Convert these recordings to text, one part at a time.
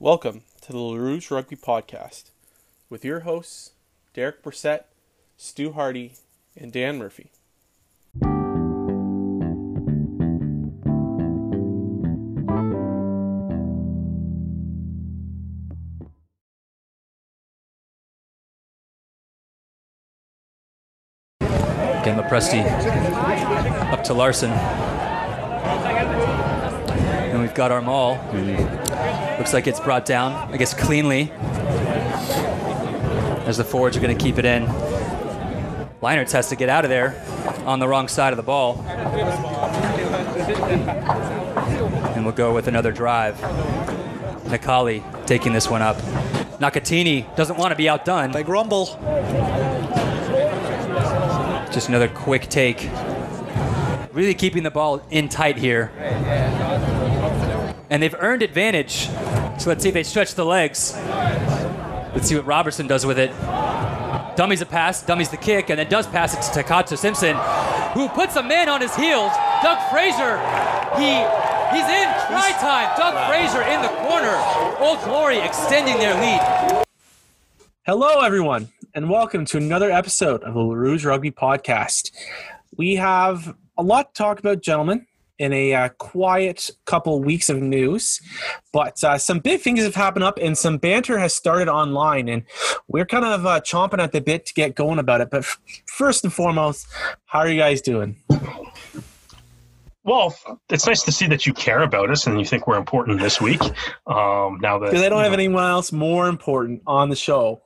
Welcome to the LaRouge Rugby Podcast with your hosts, Derek Brissett, Stu Hardy, and Dan Murphy. Again, Lepresti up to Larson. Got our maul. Looks like it's brought down, I guess, cleanly. As the forwards are going to keep it in. Linerts has to get out of there on the wrong side of the ball. And we'll go with another drive. Nikali taking this one up. Nakatini doesn't want to be outdone. Big rumble. Just another quick take. Really keeping the ball in tight here. And they've earned advantage. So let's see if they stretch the legs. Let's see what Robertson does with it. Dummies a pass, dummies the kick, and then does pass it to Takato Simpson, who puts a man on his heels. Doug Fraser, he he's in try time. Doug Fraser in the corner. Old Glory extending their lead. Hello, everyone, and welcome to another episode of the LaRouge Rugby Podcast. We have a lot to talk about, gentlemen, in a uh, quiet couple weeks of news, but uh, some big things have happened up and some banter has started online, and we're kind of uh, chomping at the bit to get going about it. But f- first and foremost, how are you guys doing? Well, it's nice to see that you care about us and you think we're important this week. Um, now that Because I don't have anyone else more important on the show.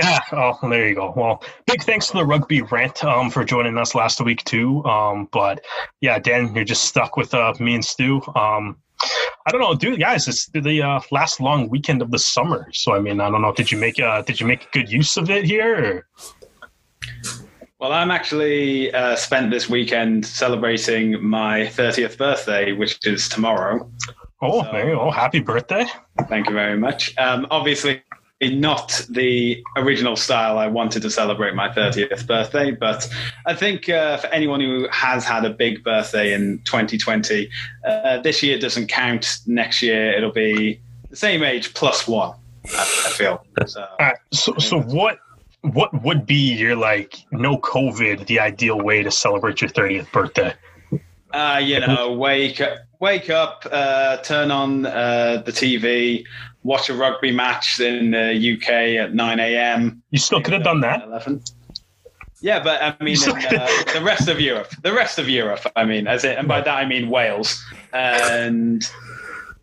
Yeah. Oh, well, there you go. Well, big thanks to the rugby rant um, for joining us last week too. Um, but yeah, Dan, you're just stuck with uh, me and Stu. Um, I don't know, dude, guys. It's the uh, last long weekend of the summer, so I mean, I don't know. Did you make uh, did you make good use of it here? Or? Well, I'm actually uh, spent this weekend celebrating my 30th birthday, which is tomorrow. Oh, So- there you go. Happy birthday! Thank you very much. Um, obviously, not the original style I wanted to celebrate my 30th birthday, but I think uh, for anyone who has had a big birthday in 2020, uh, this year doesn't count. Next year, it'll be the same age plus one, I, I feel. So, right. So, so what what would be your like no COVID the ideal way to celebrate your 30th birthday? Uh, you know, wake up, wake up, uh, turn on uh, the TV, watch a rugby match in the UK at 9 a.m. You still could have done that. 11. Yeah, but I mean, in, uh, the rest of Europe, the rest of Europe, I mean, as it, and by that I mean Wales, and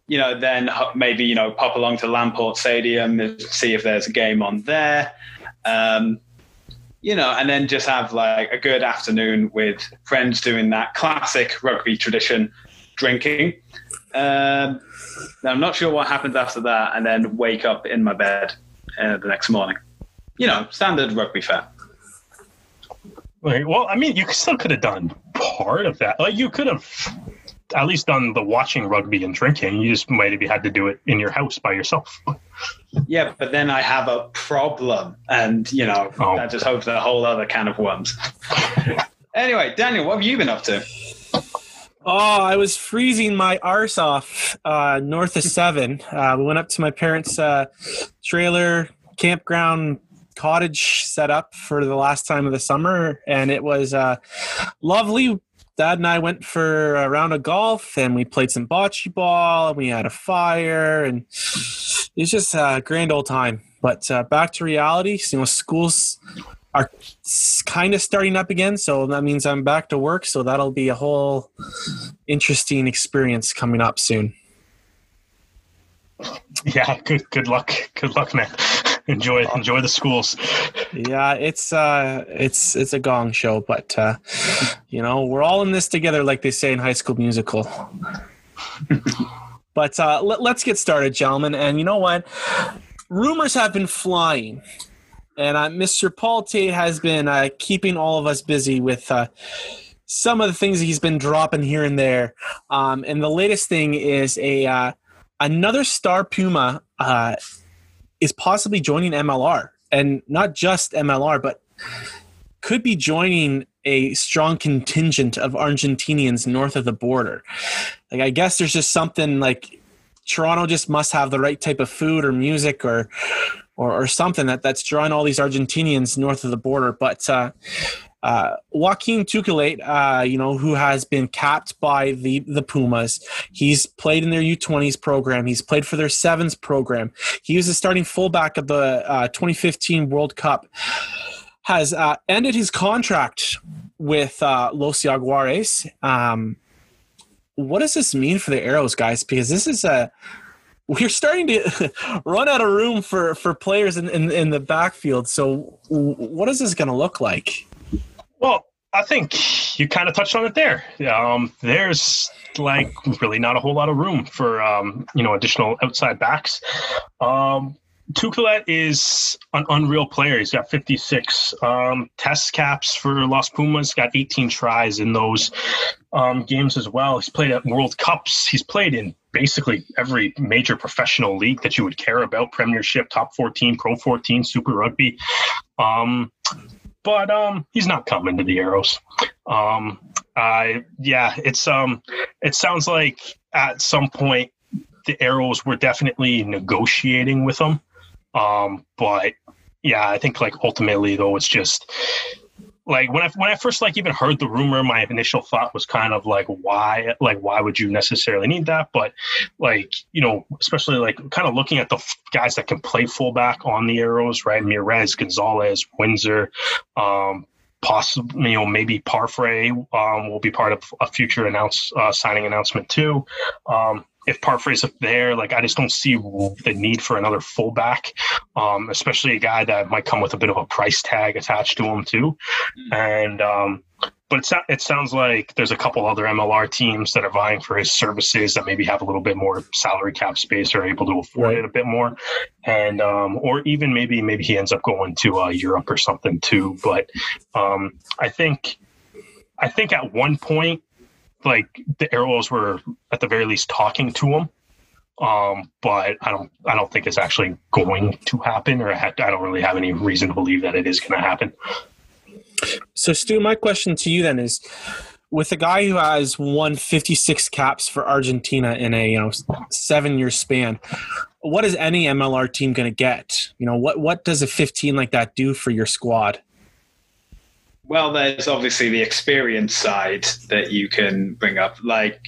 you know, then maybe you know, pop along to Lamport Stadium, see if there's a game on there. Um, you know, and then just have like a good afternoon with friends doing that classic rugby tradition, drinking. Um, I'm not sure what happens after that, and then wake up in my bed uh, the next morning. You know, standard rugby fare. Like, well, I mean, you still could have done part of that. Like, you could have at least done the watching rugby and drinking. You just might have had to do it in your house by yourself. Yeah, but then I have a problem, and you know, Oh. that just opens a whole other can of worms. anyway, Daniel, what have you been up to? Oh, I was freezing my arse off uh, north of seven. Uh, we went up to my parents' uh, trailer campground cottage set up for the last time of the summer, and it was uh, lovely. Dad and I went for a round of golf, and we played some bocce ball, and we had a fire, and it was just a grand old time. But uh, back to reality. You know, schools are kind of starting up again, so that means I'm back to work. So that'll be a whole interesting experience coming up soon. Yeah, good good luck. Good luck, man. Enjoy enjoy the schools. Yeah, it's uh, it's it's a gong show, but uh, you know we're all in this together, like they say in High School Musical. but uh, let, let's get started, gentlemen. And you know what? Rumors have been flying, and uh, Mr. Paul Tate has been uh, keeping all of us busy with. Uh, some of the things he's been dropping here and there, um, and the latest thing is a uh, another star Puma uh, is possibly joining MLR, and not just MLR, but could be joining a strong contingent of Argentinians north of the border. Like I guess there's just something like Toronto just must have the right type of food or music or or, or something that, that's drawing all these Argentinians north of the border. But uh, uh, Joaquin Tuculet, uh, you know, who has been capped by the the Pumas. He's played in their U20s program. He's played for their sevens program. He was the starting fullback of the uh, 2015 World Cup. Has uh, ended his contract with uh, Los Jaguares. Um, what does this mean for the Arrows, guys? Because this is a we're starting to run out of room for for players in, in, in the backfield. So, what is this going to look like? Well, I think you kind of touched on it there. Um, there's like really not a whole lot of room for um, you know additional outside backs. Um, is an unreal player. He's got 56 um, test caps for Los Pumas. Got 18 tries in those um, games as well. He's played at World Cups. He's played in basically every major professional league that you would care about: Premiership, Top 14, Pro 14, Super Rugby. Um, but um, he's not coming to the Arrows. Um, I yeah, it's um, it sounds like at some point the Arrows were definitely negotiating with him. Um, but yeah, I think like ultimately though, it's just like when I when I first like even heard the rumor, my initial thought was kind of like why like why would you necessarily need that? But like you know, especially like kind of looking at the f- guys that can play fullback on the Arrows, right? Mieres, Gonzalez, Windsor, um, possibly you know maybe Parfrey um, will be part of a future announce uh, signing announcement too. Um, if Parfrey's up there, like I just don't see the need for another fullback, um, especially a guy that might come with a bit of a price tag attached to him too. And um, but it's not, it sounds like there's a couple other MLR teams that are vying for his services that maybe have a little bit more salary cap space or able to afford right. it a bit more, and um, or even maybe maybe he ends up going to uh, Europe or something too. But um, I think I think at one point like the arrows were at the very least talking to him um, but I don't I don't think it's actually going to happen, or I, I don't really have any reason to believe that it is going to happen. So, Stu, my question to you then is: with a guy who has won 56 caps for Argentina in a you know seven year span, what is any MLR team going to get? You know, what what does a 15 like that do for your squad? Well, there's obviously the experience side that you can bring up. Like,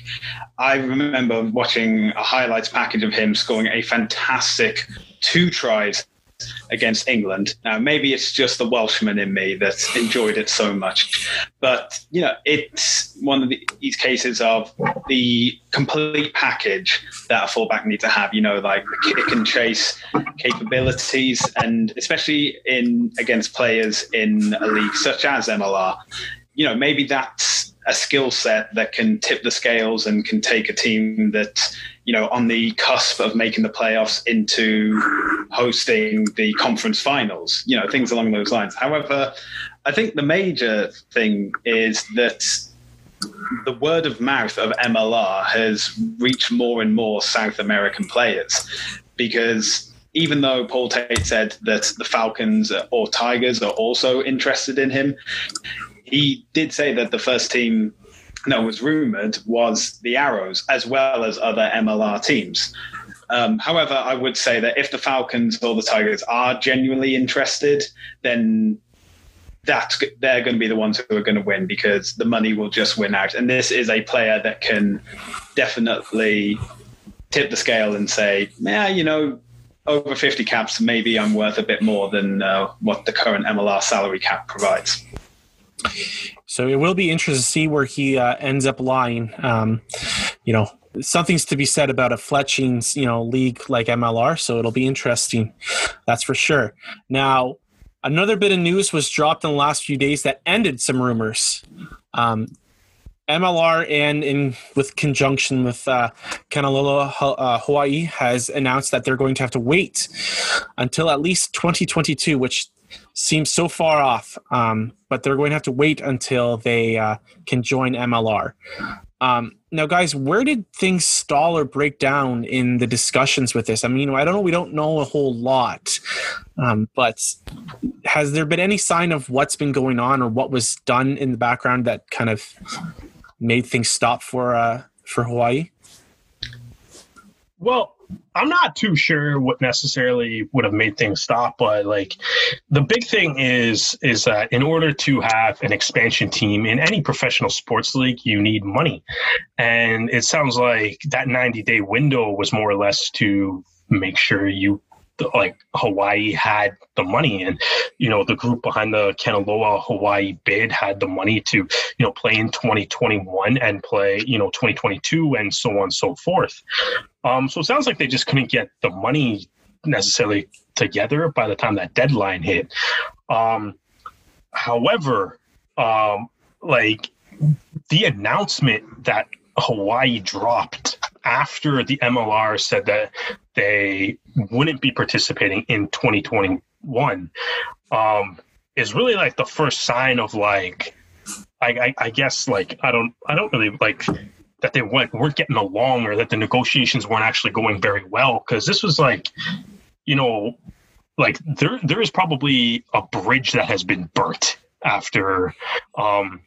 I remember watching a highlights package of him scoring a fantastic two tries against England. Now, maybe it's just the Welshman in me that enjoyed it so much, but you know, it's one of the, these cases of the complete package that a fullback needs to have. You know, like the kick and chase capabilities, and especially in against players in a league such as MLR. You know, maybe that's a skill set that can tip the scales and can take a team that you know on the cusp of making the playoffs into hosting the conference finals you know things along those lines. However i think the major thing is that the word of mouth of mlr has reached more and more south american players because even though Paul Tate said that the Falcons or Tigers are also interested in him, he did say that the first team that was rumored was the Arrows, as well as other MLR teams. Um, however, I would say that if the Falcons or the Tigers are genuinely interested, then that's they're going to be the ones who are going to win because the money will just win out. And this is a player that can definitely tip the scale and say, yeah, you know, over 50 caps, maybe I'm worth a bit more than uh, what the current MLR salary cap provides. So it will be interesting to see where he uh, ends up lying. Um, you know, something's to be said about a fletchings, you know, league like MLR. So it'll be interesting. That's for sure. Now, another bit of news was dropped in the last few days that ended some rumors. Um, MLR and in with conjunction with uh, uh, Hawaii has announced that they're going to have to wait until at least 2022, which seems so far off. Um, but they're going to have to wait until they uh, can join MLR. Um, now, guys, where did things stall or break down in the discussions with this? I mean, I don't know. We don't know a whole lot, um, but has there been any sign of what's been going on or what was done in the background that kind of made things stop for uh, for Hawaii? Well, I'm not too sure what necessarily would have made things stop, but like the big thing is is that in order to have an expansion team in any professional sports league, you need money, and it sounds like that 90 day window was more or less to make sure you like Hawaii had the money and you know the group behind the Kanaloa Hawaii bid had the money to you know play in 2021 and play you know 2022 and so on and so forth. Um, so it sounds like they just couldn't get the money necessarily together by the time that deadline hit. Um, however, um, like the announcement that Hawaii dropped after the MLR said that they wouldn't be participating in 2021 um, is really like the first sign of like I, I, I, guess like I don't I don't really like that they weren't, weren't getting along or that the negotiations weren't actually going very well because this was like you know like there there is probably a bridge that has been burnt after um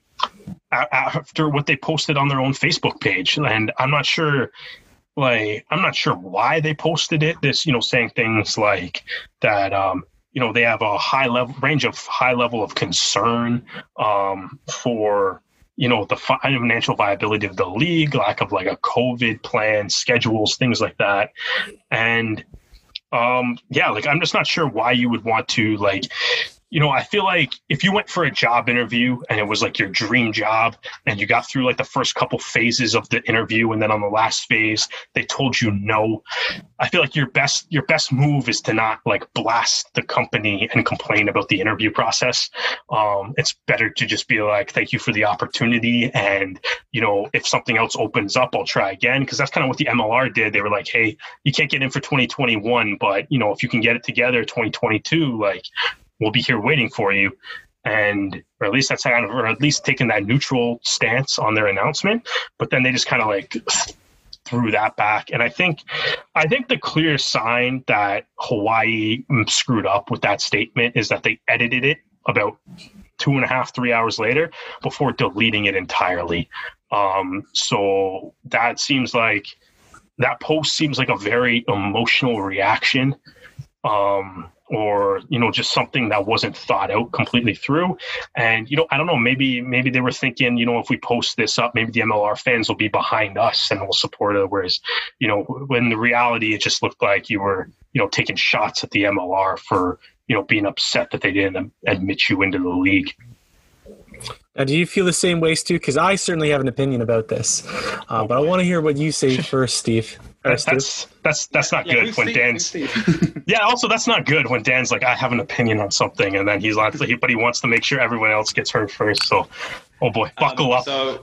after what they posted on their own Facebook page and I'm not sure like I'm not sure why they posted it. This, you know, saying things like that. Um, you know, they have a high level range of high level of concern um, for you know the financial viability of the league, lack of like a COVID plan, schedules, things like that, and um, yeah, like I'm just not sure why you would want to like you know, I feel like if you went for a job interview and it was like your dream job and you got through like the first couple phases of the interview and then on the last phase they told you no, I feel like your best your best move is to not like blast the company and complain about the interview process. Um, it's better to just be like, thank you for the opportunity and you know, if something else opens up, I'll try again because that's kind of what the MLR did. They were like, hey, you can't get in for 2021, but you know, if you can get it together 2022, like we'll be here waiting for you. And or at least that's kind of or at least taking that neutral stance on their announcement. But then they just kind of like threw that back. And i think i think the clear sign that hawaii screwed up with that statement is that they edited it about two and a half three hours later before deleting it entirely. Um, so that seems like that post seems like a very emotional reaction. Um, or you know just something that wasn't thought out completely through. And you know i don't know maybe maybe they were thinking you know if we post this up maybe the mlr fans will be behind us and will support it. Whereas you know when the reality it just looked like you were you know taking shots at the mlr for you know being upset that they didn't admit you into the league now, do you feel the same ways too? Because I certainly have an opinion about this, uh, but I want to hear what you say first, Steve. That's that's that's, that's not yeah, good when Steve, Dan's. yeah, also that's not good when Dan's like, I have an opinion on something, and then he's like, but he wants to make sure everyone else gets heard first. So, oh boy, buckle um, up. So,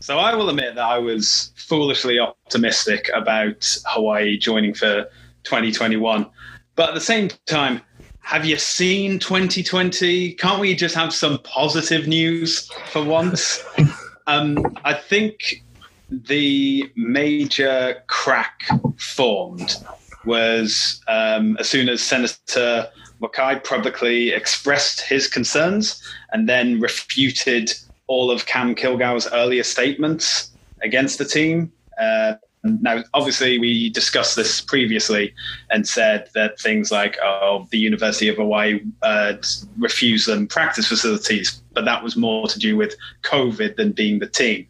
so I will admit that I was foolishly optimistic about Hawaii joining for 2021, but at the same time have you seen 2020? Can't we just have some positive news for once? um, I think the major crack formed was um, as soon as Senator Wakai publicly expressed his concerns and then refuted all of Cam Kilgour's earlier statements against the team. Uh, now, obviously, we discussed this previously and said that things like, oh, the University of Hawaii uh, refused them practice facilities, but that was more to do with COVID than being the team.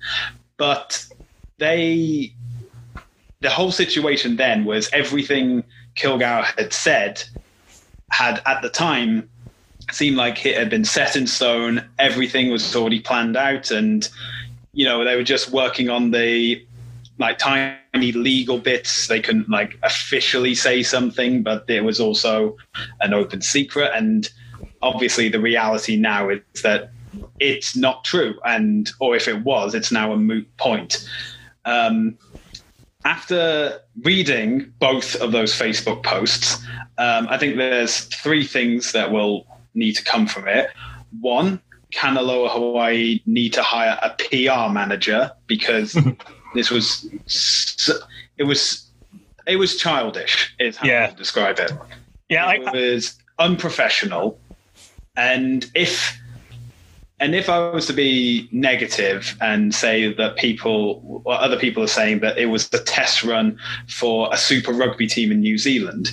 But they, the whole situation then was everything Kilgour had said had at the time seemed like it had been set in stone. Everything was already planned out, and you know they were just working on the like tiny legal bits. They couldn't like officially say something, but there was also an open secret. And obviously, the reality now is that it's not true, and or if it was, it's now a moot point. Um, after reading both of those Facebook posts, um, I think there's three things that will need to come from it. One, Kanaloa Hawaii need to hire a PR manager because This was it was it was childish. Is how yeah. I describe it. Yeah, it was unprofessional, and if and if I was to be negative and say that people or other people are saying that it was the test run for a super rugby team in New Zealand,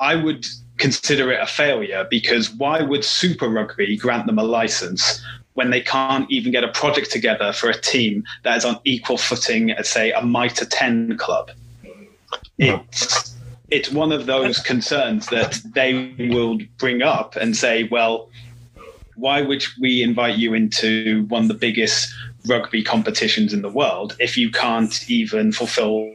I would consider it a failure because why would Super Rugby grant them a license when they can't even get a project together for a team that is on equal footing as, say, a MITRE 10 club? It's, it's one of those concerns that they will bring up and say, well, why would we invite you into one of the biggest rugby competitions in the world if you can't even fulfill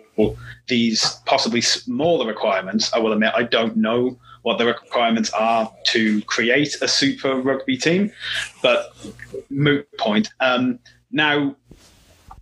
these possibly smaller requirements? I will admit I don't know what the requirements are to create a super rugby team, but moot point. Um, now,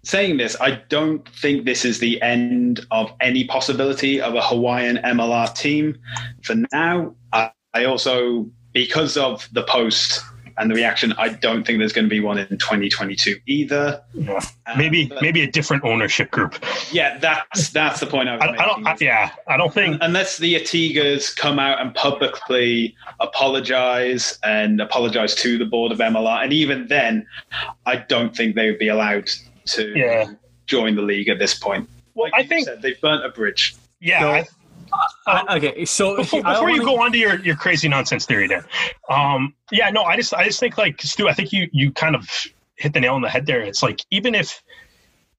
saying this, I don't think this is the end of any possibility of a Hawaiian MLR team. For now, I, I also, because of the post and the reaction, I don't think there's going to be one in 2022 either. Yeah. Um, maybe maybe a different ownership group. Yeah, that's that's the point I was I, I don't. I, yeah, I don't think unless the Atigas come out and publicly apologize and apologize to the board of MLR, and even then, I don't think they would be allowed to yeah. join the league at this point. Well, like I think said, they've burnt a bridge. Yeah. So, uh, okay, so before, before you go on to your, your crazy nonsense theory, Dan. Um, yeah, no, I just I just think like Stu, I think you you kind of hit the nail on the head there. It's like even if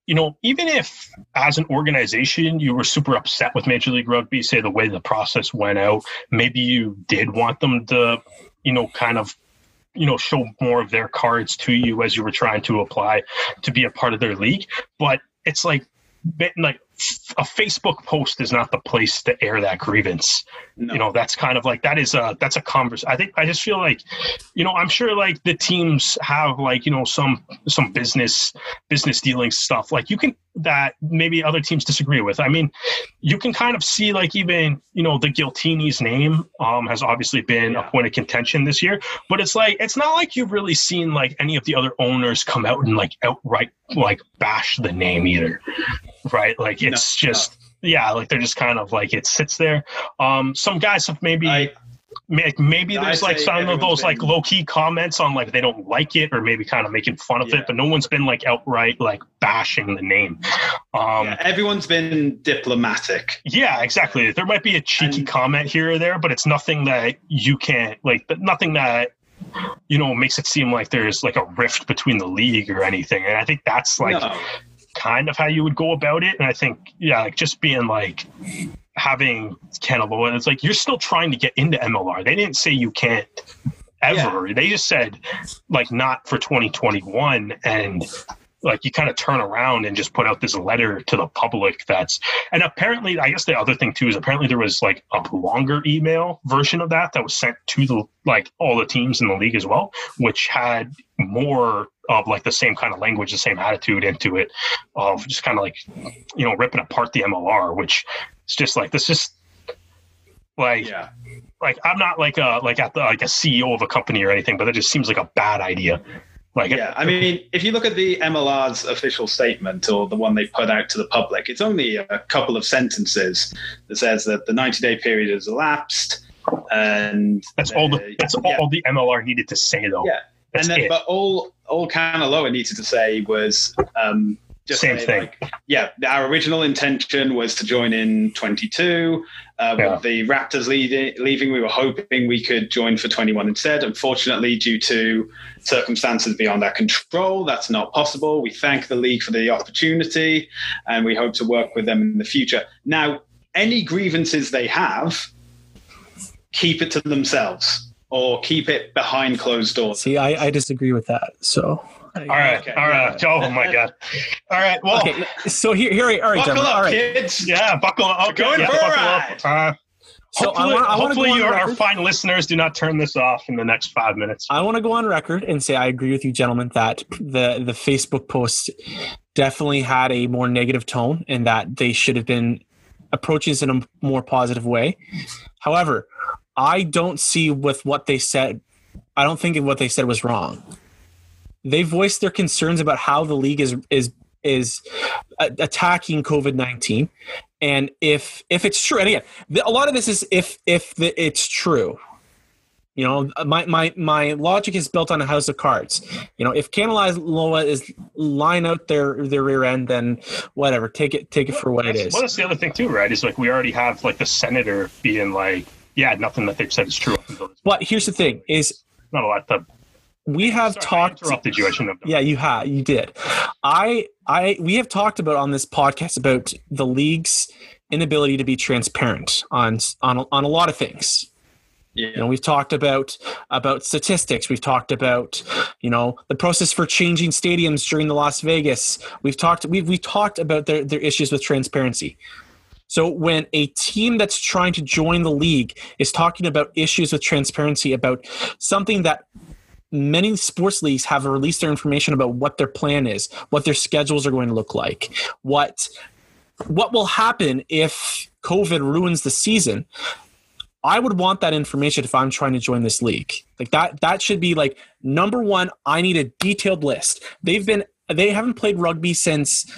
you know, even if as an organization you were super upset with Major League Rugby, say the way the process went out, maybe you did want them to, you know, kind of you know show more of their cards to you as you were trying to apply to be a part of their league but it's like like a Facebook post is not the place to air that grievance. No. You know, that's kind of like that is a that's a converse. I think I just feel like, you know, I'm sure like the teams have like you know some some business business dealing stuff. Like you can that maybe other teams disagree with. I mean, you can kind of see like even you know the Giltini's name um, has obviously been yeah. a point of contention this year, but it's like it's not like you've really seen like any of the other owners come out and like outright like bash the name either, right? Like it's no, just no. yeah, like they're just kind of like it sits there. Um, some guys have maybe. I, maybe there's like some of those been, like low key comments on like they don't like it or maybe kind of making fun of yeah. it, but no one's been like outright like bashing the name. Um, yeah, everyone's been diplomatic. Yeah, exactly. There might be a cheeky and, comment here or there, but it's nothing that you can't like. But nothing that you know makes it seem like there's like a rift between the league or anything. And I think that's like. No kind of how you would go about it. And I think, yeah, like just being like having Canelo, and it's like you're still trying to get into MLR. They didn't say you can't ever. Yeah. They just said like not for 2021 and like you kind of turn around and just put out this letter to the public that's and apparently i guess the other thing too is apparently there was like a longer email version of that that was sent to the like all the teams in the league as well which had more of like the same kind of language the same attitude into it of just kind of like you know ripping apart the mlr which is just like this is like yeah like i'm not like a like at the like a ceo of a company or anything but that just seems like a bad idea like, yeah, I mean, if you look at the MLR's official statement or the one they put out to the public, it's only a couple of sentences that says that the 90 day period has elapsed. And that's all the that's yeah. all the MLR needed to say, though. Yeah, that's and then, it. but all all Kanaloa needed to say was um, just same thing. Like, yeah, our original intention was to join in 22. Uh, yeah. With the Raptors leaving, we were hoping we could join for 21 instead. Unfortunately, due to circumstances beyond our control, that's not possible. We thank the league for the opportunity and we hope to work with them in the future. Now, any grievances they have, keep it to themselves or keep it behind closed doors. See, I, I disagree with that. So all right, okay. all right. Oh my god. All right. Well, okay. So here, here, all right, buckle up, all right. kids. Yeah, buckle up. Okay, Going yeah, for a ride. Uh, so hopefully, I wanna, I hopefully you, our fine listeners do not turn this off in the next five minutes. I want to go on record and say I agree with you, gentlemen, that the the Facebook post definitely had a more negative tone, and that they should have been approaching this in a more positive way. However, I don't see with what they said. I don't think what they said was wrong they voiced their concerns about how the league is is is attacking COVID nineteen, and if if it's true, and again, a lot of this is if if the, it's true. You know, my, my, my logic is built on a house of cards. You know, if Kanaloa is line out their their rear end, then whatever, take it take it for what it is. Well, that's the other thing too, right? Is like we already have like the senator being like, yeah, nothing that they've said is true. But here's the thing: is not a lot to. We have Sorry, talked. I interrupted you. I shouldn't have. Done. Yeah, you have. You did. I I we have talked about on this podcast about the league's inability to be transparent on on on a lot of things. Yeah. You know, we've talked about about statistics. We've talked about you know the process for changing stadiums during the Las Vegas. We've talked we've we talked about their their issues with transparency. So when a team that's trying to join the league is talking about issues with transparency about something that many sports leagues have released their information about what their plan is, what their schedules are going to look like, what what will happen if COVID ruins the season. I would want that information if I'm trying to join this league. Like that that should be like number 1, I need a detailed list. They've been they haven't played rugby since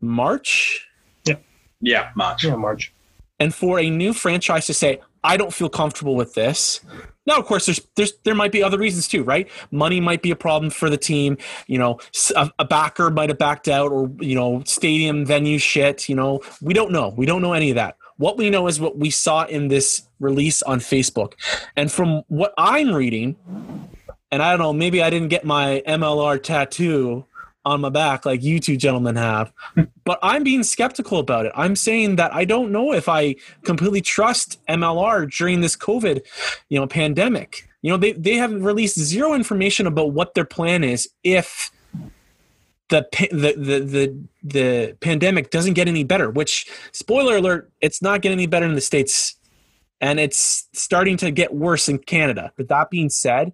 March. Yeah, Yeah, March. Yeah, March. And for a new franchise to say, I don't feel comfortable with this. Now, of course, there's there's there might be other reasons too, right? Money might be a problem for the team. You know, a, a, backer might have backed out, or you know, stadium venue shit. You know, we don't know. We don't know any of that. What we know is what we saw in this release on Facebook, and from what I'm reading, and I don't know, maybe I didn't get my MLR tattoo on my back like you two gentlemen have. but I'm being skeptical about it. I'm saying that I don't know if I completely trust MLR during this COVID, you know, pandemic. You know, they, they have released zero information about what their plan is if the, the the the the pandemic doesn't get any better, which spoiler alert, it's not getting any better in the States and it's starting to get worse in Canada. But that being said,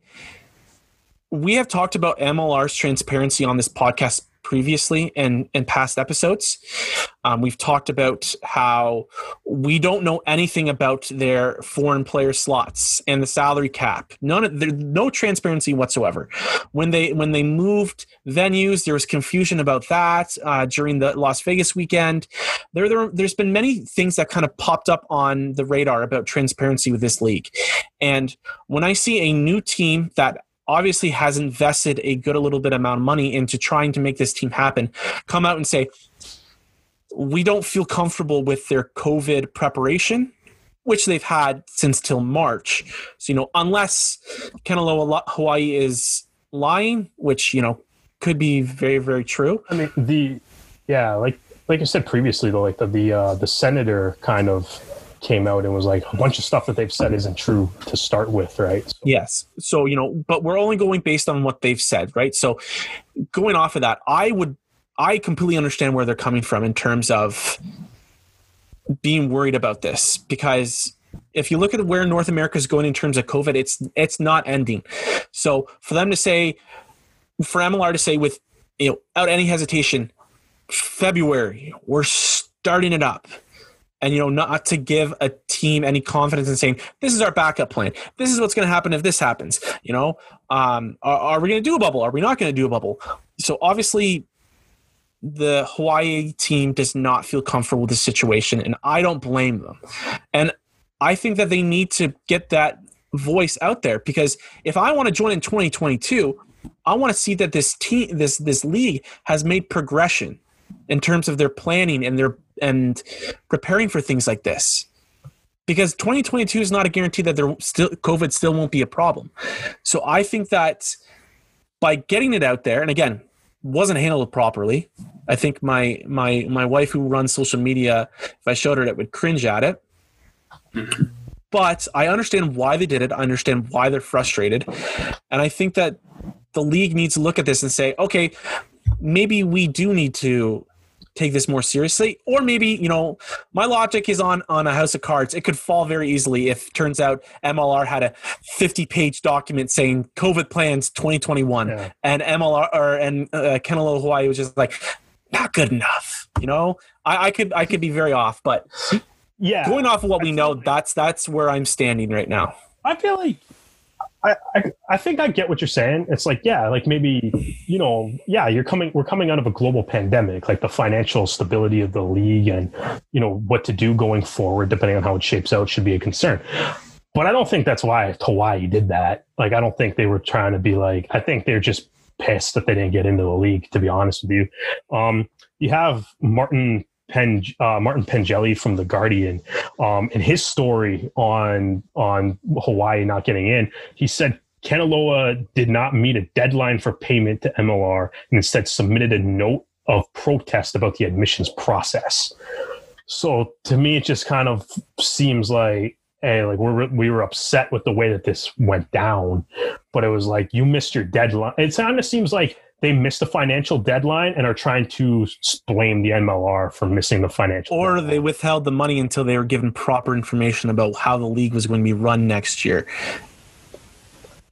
we have talked about MLR's transparency on this podcast previously and in past episodes. Um, we've talked about how we don't know anything about their foreign player slots and the salary cap. None of there's no transparency whatsoever. When they when they moved venues, there was confusion about that uh, during the Las Vegas weekend. There, there there's been many things that kind of popped up on the radar about transparency with this league. And when I see a new team that obviously has invested a good a little bit amount of money into trying to make this team happen come out and say we don't feel comfortable with their covid preparation which they've had since till march. So you know unless kanaloa hawaii is lying which you know could be very very true. I mean the yeah like like i said previously though like the the uh, the senator kind of came out and was like a bunch of stuff that they've said isn't true to start with, right? So. Yes. So, you know, but we're only going based on what they've said, right? So, going off of that, I would, I completely understand where they're coming from in terms of being worried about this because if you look at where North America is going in terms of COVID, it's it's not ending. So for them to say, for MLR to say with you know, without any hesitation, February, we're starting it up and you know not to give a team any confidence in saying this is our backup plan. This is what's going to happen if this happens you know? Um, are, are we going to do a bubble? Are we not going to do a bubble? So obviously the hawaii team does not feel comfortable with the situation and i don't blame them. And i think that they need to get that voice out there because if i want to join in 2022 i want to see that this team this this league has made progression in terms of their planning and their and preparing for things like this. Because 2022 is not a guarantee that there still covid still won't be a problem. So i think that by getting it out there and again wasn't handled properly. I think my my my wife who runs social media if i showed her it would cringe at it. But i understand why they did it. I understand why they're frustrated. And i think that the league needs to look at this and say okay maybe we do need to take this more seriously or maybe you know my logic is on on a house of cards. It could fall very easily if turns out mlr had a 50 page document saying covid plans 2021 yeah. and mlr or and uh, kanaloa hawaii was just like not good enough you know? I, I could i could be very off but yeah. going off of what we know that's that's where i'm standing right now. I feel like I, I, think I get what you're saying. It's like, yeah, like maybe, you know, yeah, you're coming, we're coming out of a global pandemic, like the financial stability of the league and, you know, what to do going forward, depending on how it shapes out, should be a concern. but I don't think that's why Hawaii did that. Like, I don't think they were trying to be like. I think they're just pissed that they didn't get into the league. To be honest with you, um, you have Martin Pen, uh, Martin Pengelly from the Guardian, um, in his story on on Hawaii not getting in, he said Kanaloa did not meet a deadline for payment to MLR and instead submitted a note of protest about the admissions process. So to me, it just kind of seems like, hey, like we're we were upset with the way that this went down, but it was like you missed your deadline. It kind of seems like they missed the financial deadline and are trying to blame the MLR for missing the financial. Or deadline. they withheld the money until they were given proper information about how the league was going to be run next year.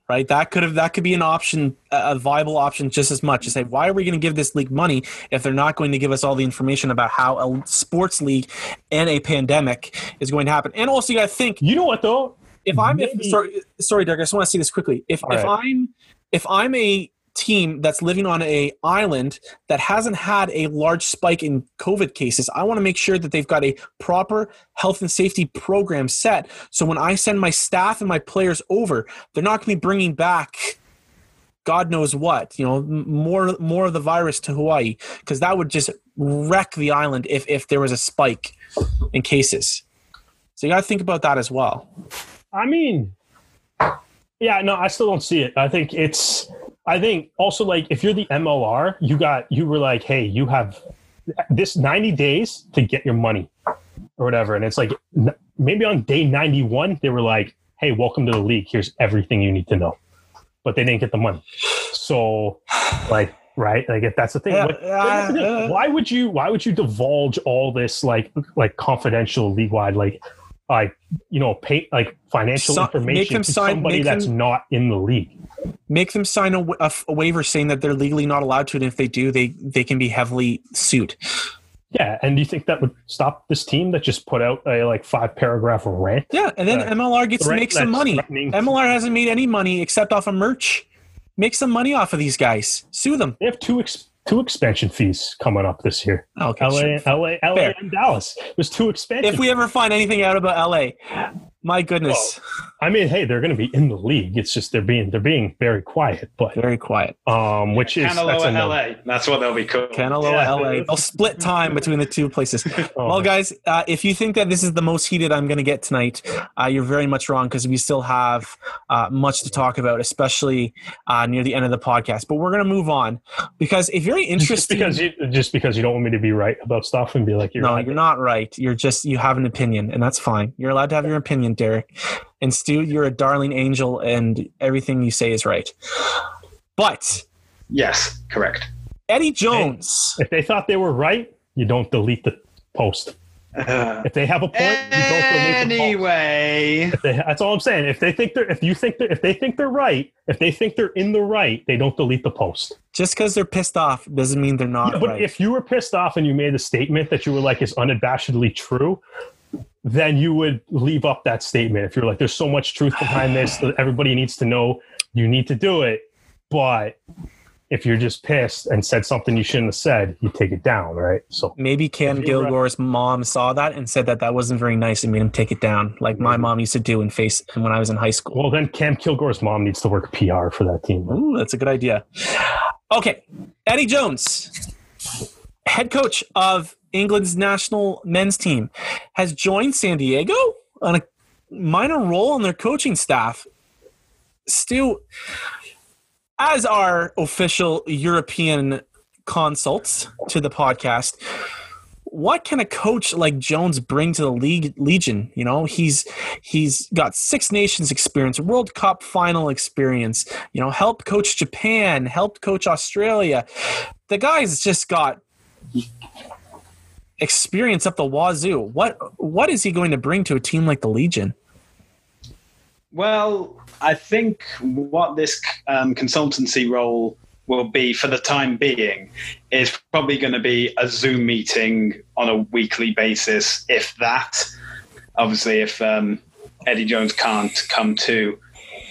Right, that could have that could be an option, a viable option, just as much to say, why are we going to give this league money if they're not going to give us all the information about how a sports league and a pandemic is going to happen? And also, you got to think, You know what though? if I'm if, sorry, sorry, Derek, I just want to say this quickly. If All if right. I'm if I'm a team that's living on a island that hasn't had a large spike in COVID cases, I want to make sure that they've got a proper health and safety program set. So when I send my staff and my players over, they're not going to be bringing back. God knows what, you know, more more of the virus to Hawaii because that would just wreck the island if if there was a spike in cases. So you got to think about that as well. I mean, yeah, no, I still don't see it. I think it's, I think also like if you're the MLR, you got, you were like, hey, you have this 90 days to get your money or whatever. And it's like maybe on day 91, they were like, hey, welcome to the league. Here's everything you need to know. But they didn't get the money. So, like, right? Like, if that's the thing. Yeah, But- but that's uh. why would you, why would you divulge all this like, like confidential league wide, like, like you know, pay like financial So- information to sign- somebody that's them- not in the league. make them sign a, a a waiver saying that they're legally not allowed to, and if they do, they they can be heavily sued. Yeah, and do you think that would stop this team that just put out a like five paragraph rant? Yeah, and then Uh, MLR gets to make some money. MLR hasn't made any money except off of merch. Make some money off of these guys. Sue them. They have two ex- two expansion fees coming up this year. Okay, LA, sure. LA, LA, Fair. and Dallas. There's two expansion. If we ever find anything out about LA, my goodness, I mean, hey, they're going to be in the league. It's just they're being they're being very quiet, but very quiet. um, which is that's Kanaloa, LA. That's what they'll be called. Kanaloa, Yeah. LA. They'll split time between the two places. Oh, Well, guys, uh, if you think that this is the most heated I'm going to get tonight, uh, you're very much wrong because we still have uh, much to talk about, especially uh, near the end of the podcast. But we're going to move on because a very just interesting. because you just because you don't want me to be right about stuff and be like you're no, right. you're not right. You're just you have an opinion, and that's fine. You're allowed to have your opinion, Derek. And Stu, you're a darling angel, and everything you say is right. But Yes, correct. Eddie Jones. If they thought they were right, you don't delete the post. Uh, If they have a point, you don't delete the post. anyway, they, that's all I'm saying. If they think they're, if you think they're, if they think they're right, if they think they're in the right, they don't delete the post. Just because they're pissed off doesn't mean they're not Yeah, but right. if you were pissed off and you made a statement that you were like is unabashedly true, then you would leave up that statement. If you're like, there's so much truth behind this that everybody needs to know, you need to do it. But if you're just pissed and said something you shouldn't have said, you take it down, right? So Maybe Cam Kilgour's mom saw that and said that that wasn't very nice and made him take it down, like my mm-hmm. mom used to do in face when I was in high school. well, then Cam Kilgour's mom needs to work PR for that team. Ooh, that's a good idea. Okay, Eddie Jones, head coach of England's national men's team, has joined San Diego on a minor role on their coaching staff. Stu, as our official European consults to the podcast, what can a coach like Jones bring to the league legion? You know, he's he's got Six Nations experience, World Cup final experience, you know, helped coach Japan, helped coach Australia. The guy's just got experience up the wazoo. What what is he going to bring to a team like the Legion? well, I think what this um, consultancy role will be for the time being is probably going to be a Zoom meeting on a weekly basis, if that. Obviously, if um, Eddie Jones can't come to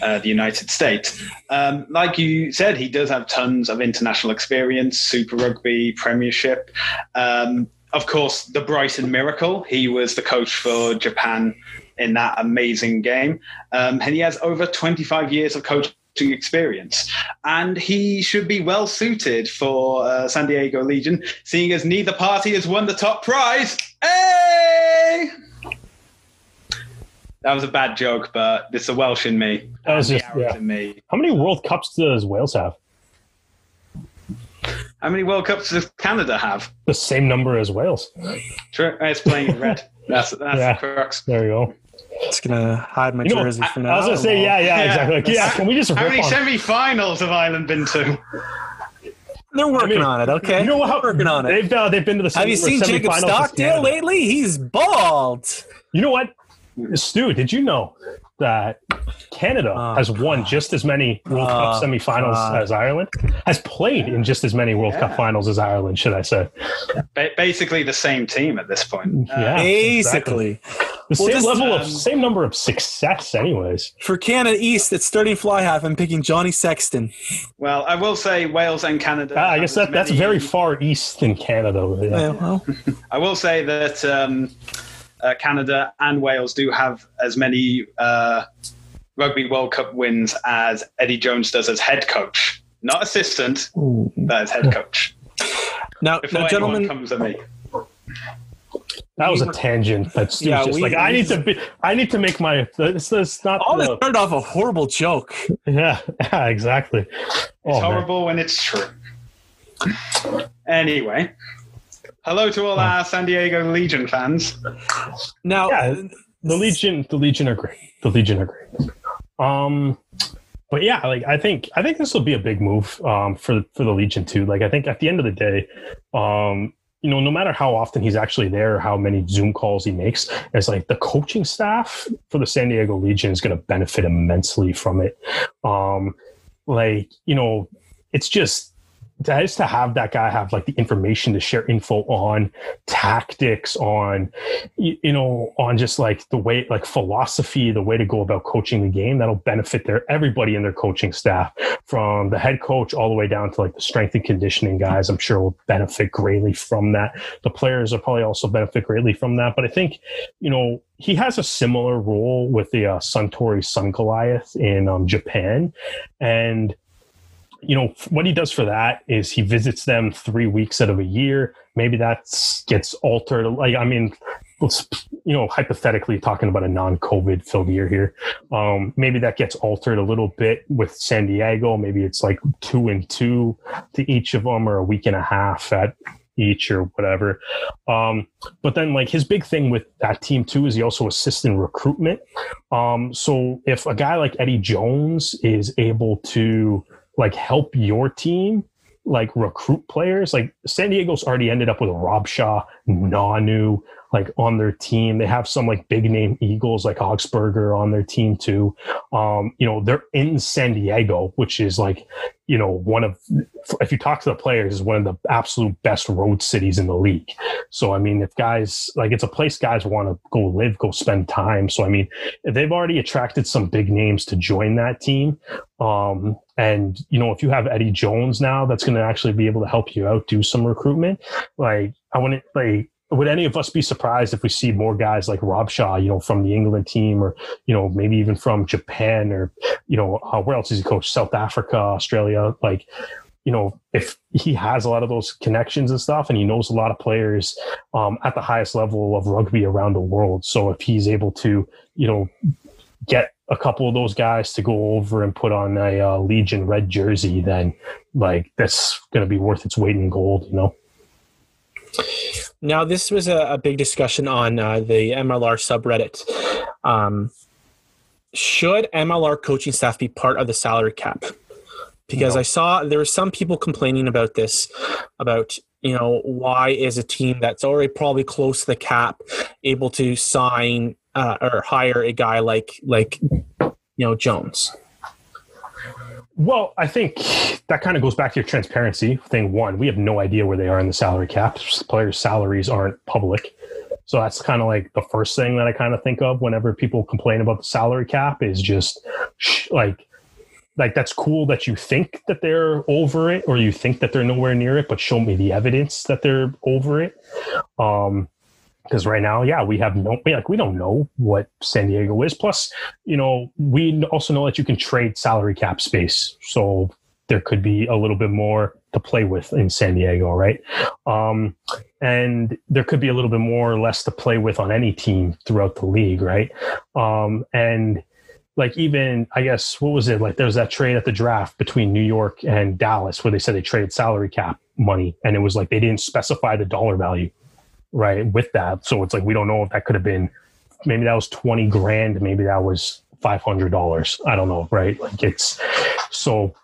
uh, the United States. Um, like you said, he does have tons of international experience, Super Rugby, Premiership. Um, of course, the Brighton Miracle. He was the coach for Japan in that amazing game. Um, and he has over 25 years of coaching experience. And he should be well suited for uh, San Diego Legion, seeing as neither party has won the top prize. Hey! That was a bad joke, but it's a Welsh in me. That was just- yeah. in me. How many World Cups does Wales have? How many World Cups does Canada have? The same number as Wales. True. It's playing in red. That's that's Yeah. the crux. There you go. It's gonna hide my You know, jersey I, for I was gonna say, yeah, yeah, Yeah. exactly. Like, yeah, can we just How rip many on? semi-finals have Ireland been to? They're working mean, on it. Okay, You know what? They're working on it. They've uh, they've been to the Have you seen Jacob Stockdale lately? He's bald. You know what, Stu? Did you know that Canada Oh, has won just as many World Cup Oh, semifinals God. as Ireland? Has played in just as many World Cup finals as Ireland? Should I say? Ba- basically the same team at this point. Uh, Yeah, Basically, The Well, same just, level um, of same number of success, anyways. for Canada East, it's starting fly half. I'm picking Johnny Sexton. Well, I will say Wales and Canada. Uh, I guess as that, that's very far east in Canada. Yeah. Yeah, well, I will say that um, uh, Canada and Wales do have as many uh, Rugby World Cup wins as Eddie Jones does as head coach, not assistant, but as head coach. now, Before now, anyone gentlemen, comes at me. That was a were- tangent. That's Yeah, just we- like I need to be. I need to make my. This is not. all this started off a horrible joke. yeah, yeah, exactly. It's Oh, man. horrible when it's true. Anyway, hello to all our San Diego Legion fans. Now, Yeah. the Legion, the Legion are great. The Legion are great. Um, but yeah, like I think I think this will be a big move um, for for the Legion too. Like I think at the end of the day, um, you know, no matter how often he's actually there, or how many Zoom calls he makes, it's like the coaching staff for the San Diego Legion is going to benefit immensely from it. Um, like you know, it's just just to have that guy have like the information to share info on tactics on you, know on just like the way like philosophy the way to go about coaching the game that'll benefit their everybody in their coaching staff from the head coach all the way down to like the strength and conditioning guys i'm sure will benefit greatly from that. The players will probably also benefit greatly from that but i think you know he has a similar role with the uh, suntory sungoliath in um, japan and you know what he does for that is he visits them three weeks out of a year. Maybe that gets altered. Like i mean let's you know hypothetically talking about a non-covid filled year here. Um, maybe that gets altered a little bit with san diego. Maybe it's like two and two to each of them or a week and a half at each or whatever. Um, but then like his big thing with that team too is he also assists in recruitment. Um, so if a guy like eddie jones is able to like help your team like recruit players. Like san diego's already ended up with rob shaw nonu like on their team they have some like big name eagles like Augspurger on their team too um you know they're in san diego which is like you know one of if you talk to the players is one of the absolute best road cities in the league so i mean if guys like it's a place guys want to go live go spend time so i mean they've already attracted some big names to join that team um, and you know, if you have Eddie Jones now, that's going to actually be able to help you out do some recruitment. Like, I wouldn't like. Would any of us be surprised if we see more guys like Robshaw, you know, from the England team, or you know, maybe even from Japan, or you know, uh, where else is he coached? South Africa, Australia, like. You know, if he has a lot of those connections and stuff, and he knows a lot of players um, at the highest level of rugby around the world, so if he's able to, you know, get a couple of those guys to go over and put on a uh, Legion red jersey, then like that's going to be worth its weight in gold, you know. Now, this was a, a big discussion on uh, the MLR subreddit. Um, should MLR coaching staff be part of the salary cap? Because No. I saw there were some people complaining about this, about you know why is a team that's already probably close to the cap able to sign uh, or hire a guy like like you know Jones? Well, I think that kind of goes back to your transparency thing. One, we have no idea where they are in the salary cap. Players' salaries aren't public. So that's kind of like the first thing that I kind of think of whenever people complain about the salary cap is just like like that's cool that you think that they're over it or you think that they're nowhere near it, but show me the evidence that they're over it. Um because right now, yeah, we have no like we don't know what San Diego is. Plus, you know, we also know that you can trade salary cap space, so there could be a little bit more to play with in San Diego, right? Um, and there could be a little bit more or less to play with on any team throughout the league, right? Um, and like even I guess what was it like? There was that trade at the draft between New York and Dallas where they said they traded salary cap money, and it was like they didn't specify the dollar value, right? With that, so it's like we don't know if that could have been maybe that was twenty grand, maybe that was five hundred dollars. I don't know, right? Like it's so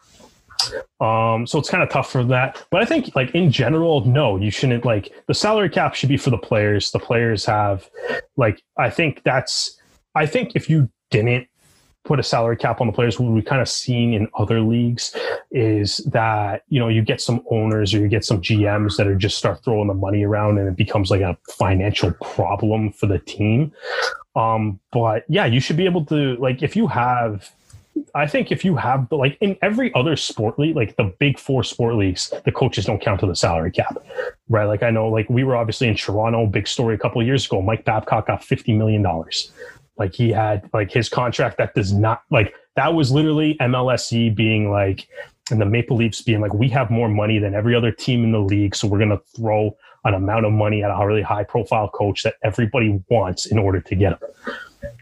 um, so it's kind of tough for that. But I think like in general, no, you shouldn't like the salary cap should be for the players. The players have like I think that's I think if you didn't put a salary cap on the players, what we've kind of seen in other leagues is that, you know, you get some owners or you get some GMs that are just start throwing the money around and it becomes like a financial problem for the team. Um, but yeah, you should be able to like if you have I think if you have like in every other sport league, like the big four sport leagues, the coaches don't count to the salary cap, right? Like I know, like we were obviously in Toronto, big story a couple years ago. Mike Babcock got fifty million dollars. Like he had like his contract that does not like that was literally MLSE being like, and the Maple Leafs being like, we have more money than every other team in the league, so we're gonna throw an amount of money at a really high profile coach that everybody wants in order to get him.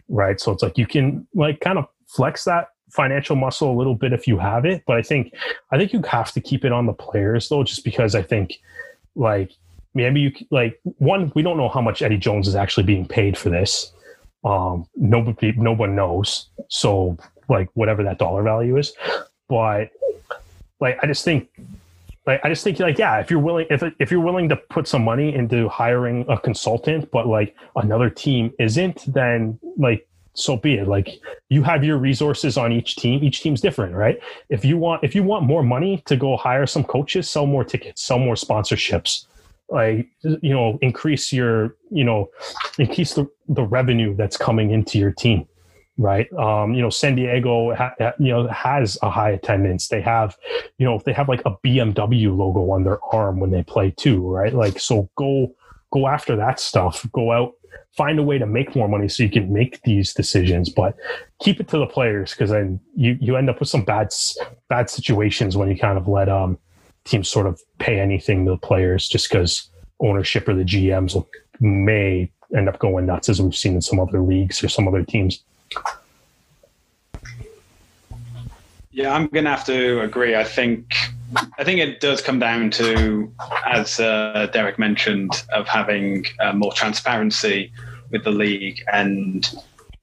Right. So it's like you can like kind of flex that financial muscle a little bit if you have it, but I think I think you have to keep it on the players though, just because I think like maybe you like one we don't know how much Eddie Jones is actually being paid for this. Um, nobody, no one knows. So like whatever that dollar value is, but like I just think like I just think like yeah, if you're willing if if you're willing to put some money into hiring a consultant, but like another team isn't, then like so be it. Like you have your resources on each team. Each team's different right? If you want if you want more money to go hire some coaches sell more tickets sell more sponsorships like you know increase your you know increase the, the revenue that's coming into your team right? Um you know san diego ha, you know has a high attendance. They have you know they have like a bmw logo on their arm when they play too right? Like so go go after that stuff. Go out find a way to make more money so you can make these decisions but keep it to the players because then you you end up with some bad bad situations when you kind of let um teams sort of pay anything to the players just because ownership or the gms will, may end up going nuts as we've seen in some other leagues or some other teams. Yeah i'm gonna have to agree. I think I think it does come down to, as uh, Derek mentioned, of having uh, more transparency with the league, and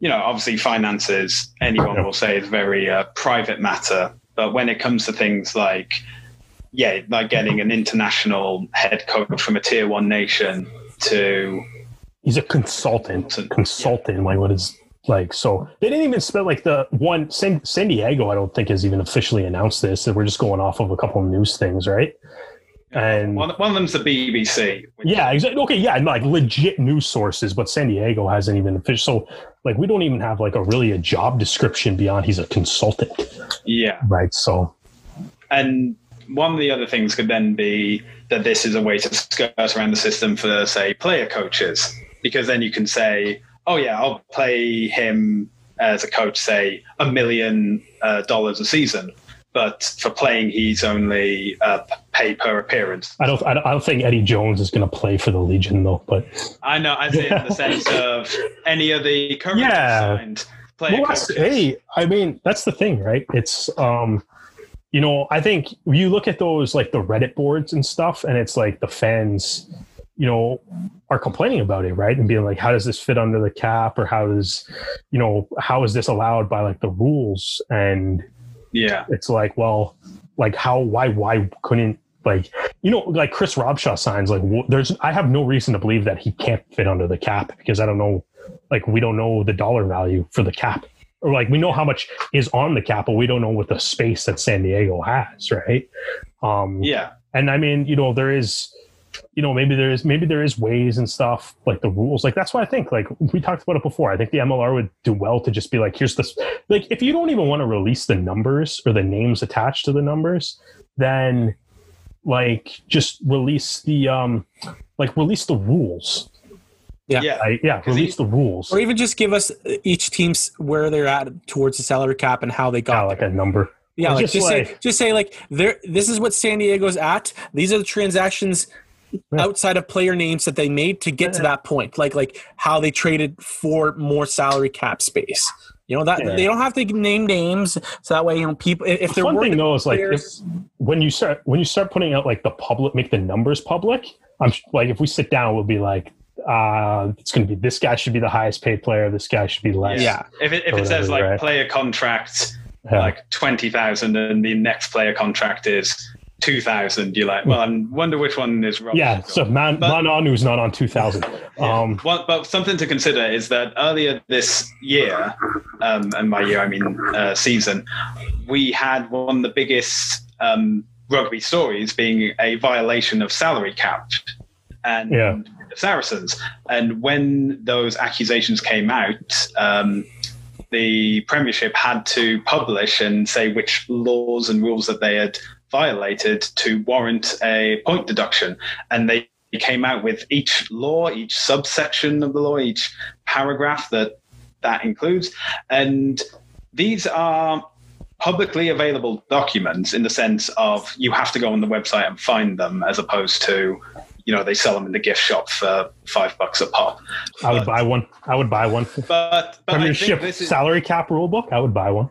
you know, obviously, finances. Anyone will say is very uh, private matter, but when it comes to things like, yeah, like getting an international head coach from a tier one nation to he's a consultant consultant yeah. like what is like so, they didn't even spend like the one San, San Diego. I don't think has even officially announced this. We're just going off of a couple of news things, right? And one, one of them's the BBC. Yeah, exactly. Okay, yeah, like legit news sources, but San Diego hasn't even official. So, like, we don't even have like a really a job description beyond he's a consultant. Yeah. Right. So, and one of the other things could then be that this is a way to skirt around the system for, say, player coaches, because then you can say, oh yeah, I'll play him as a coach, say a million uh, dollars a season, but for playing, he's only uh, pay per appearance. I don't, I don't, think Eddie Jones is going to play for the Legion though. But I know, I as in the sense of any of the current yeah. signed player well, Hey, I mean, that's the thing, right? It's um, you know, I think you look at those like the Reddit boards and stuff, and it's like the fans you know, are complaining about it, right? And being like, how does this fit under the cap or how does, you know, how is this allowed by like the rules? And yeah, it's like, well, like how, why, why couldn't like, you know, like Chris Robshaw signs, like there's, I have no reason to believe that he can't fit under the cap because I don't know, like we don't know the dollar value for the cap or like we know how much is on the cap, but we don't know what the space that San Diego has, right? Um, yeah. And I mean, you know, there is, you know maybe there is maybe there is ways and stuff like the rules like that's why i think like we talked about it before i think the mlr would do well to just be like here's this like if you don't even want to release the numbers or the names attached to the numbers then like just release the um like release the rules Yeah. Yeah. I, yeah, 'Cause release the rules. Or even just give us uh, each team's where they're at towards the salary cap and how they Yeah, got like there. a number. Yeah, like just just, say like- just say like there this is what San Diego's at. These are the transactions Yeah. outside of player names that they made to get to that point. Like like how they traded for more salary cap space. You know that Yeah. they don't have to name names, so that way you know people if The they're fun working thing though is like if, when you start when you start putting out like the public, make the numbers public. I'm like if we sit down, we'll be like, uh, it's going to be this guy should be the highest paid player. This guy should be less. Yeah. If it, if it says like right. player contract Yeah. like twenty thousand and the next player contract is two thousand, you're like, well, I wonder which one is wrong. yeah. So Man But- Ma'a Nonu's not on two thousand. Yeah. Um, Well, but something to consider is that earlier this year, um, and by year I mean uh, season, we had one of the biggest um, rugby stories being a violation of salary cap and Yeah. Saracens. And when those accusations came out, um, the Premiership had to publish and say which laws and rules that they had violated to warrant a point deduction. And they came out with each law, each subsection of the law, each paragraph that that includes. And these are publicly available documents in the sense of you have to go on the website and find them as opposed to you know they sell them in the gift shop for five bucks a pop I would But- buy one. I would buy one. but but I think Premiership this is salary cap rule book. I would buy one.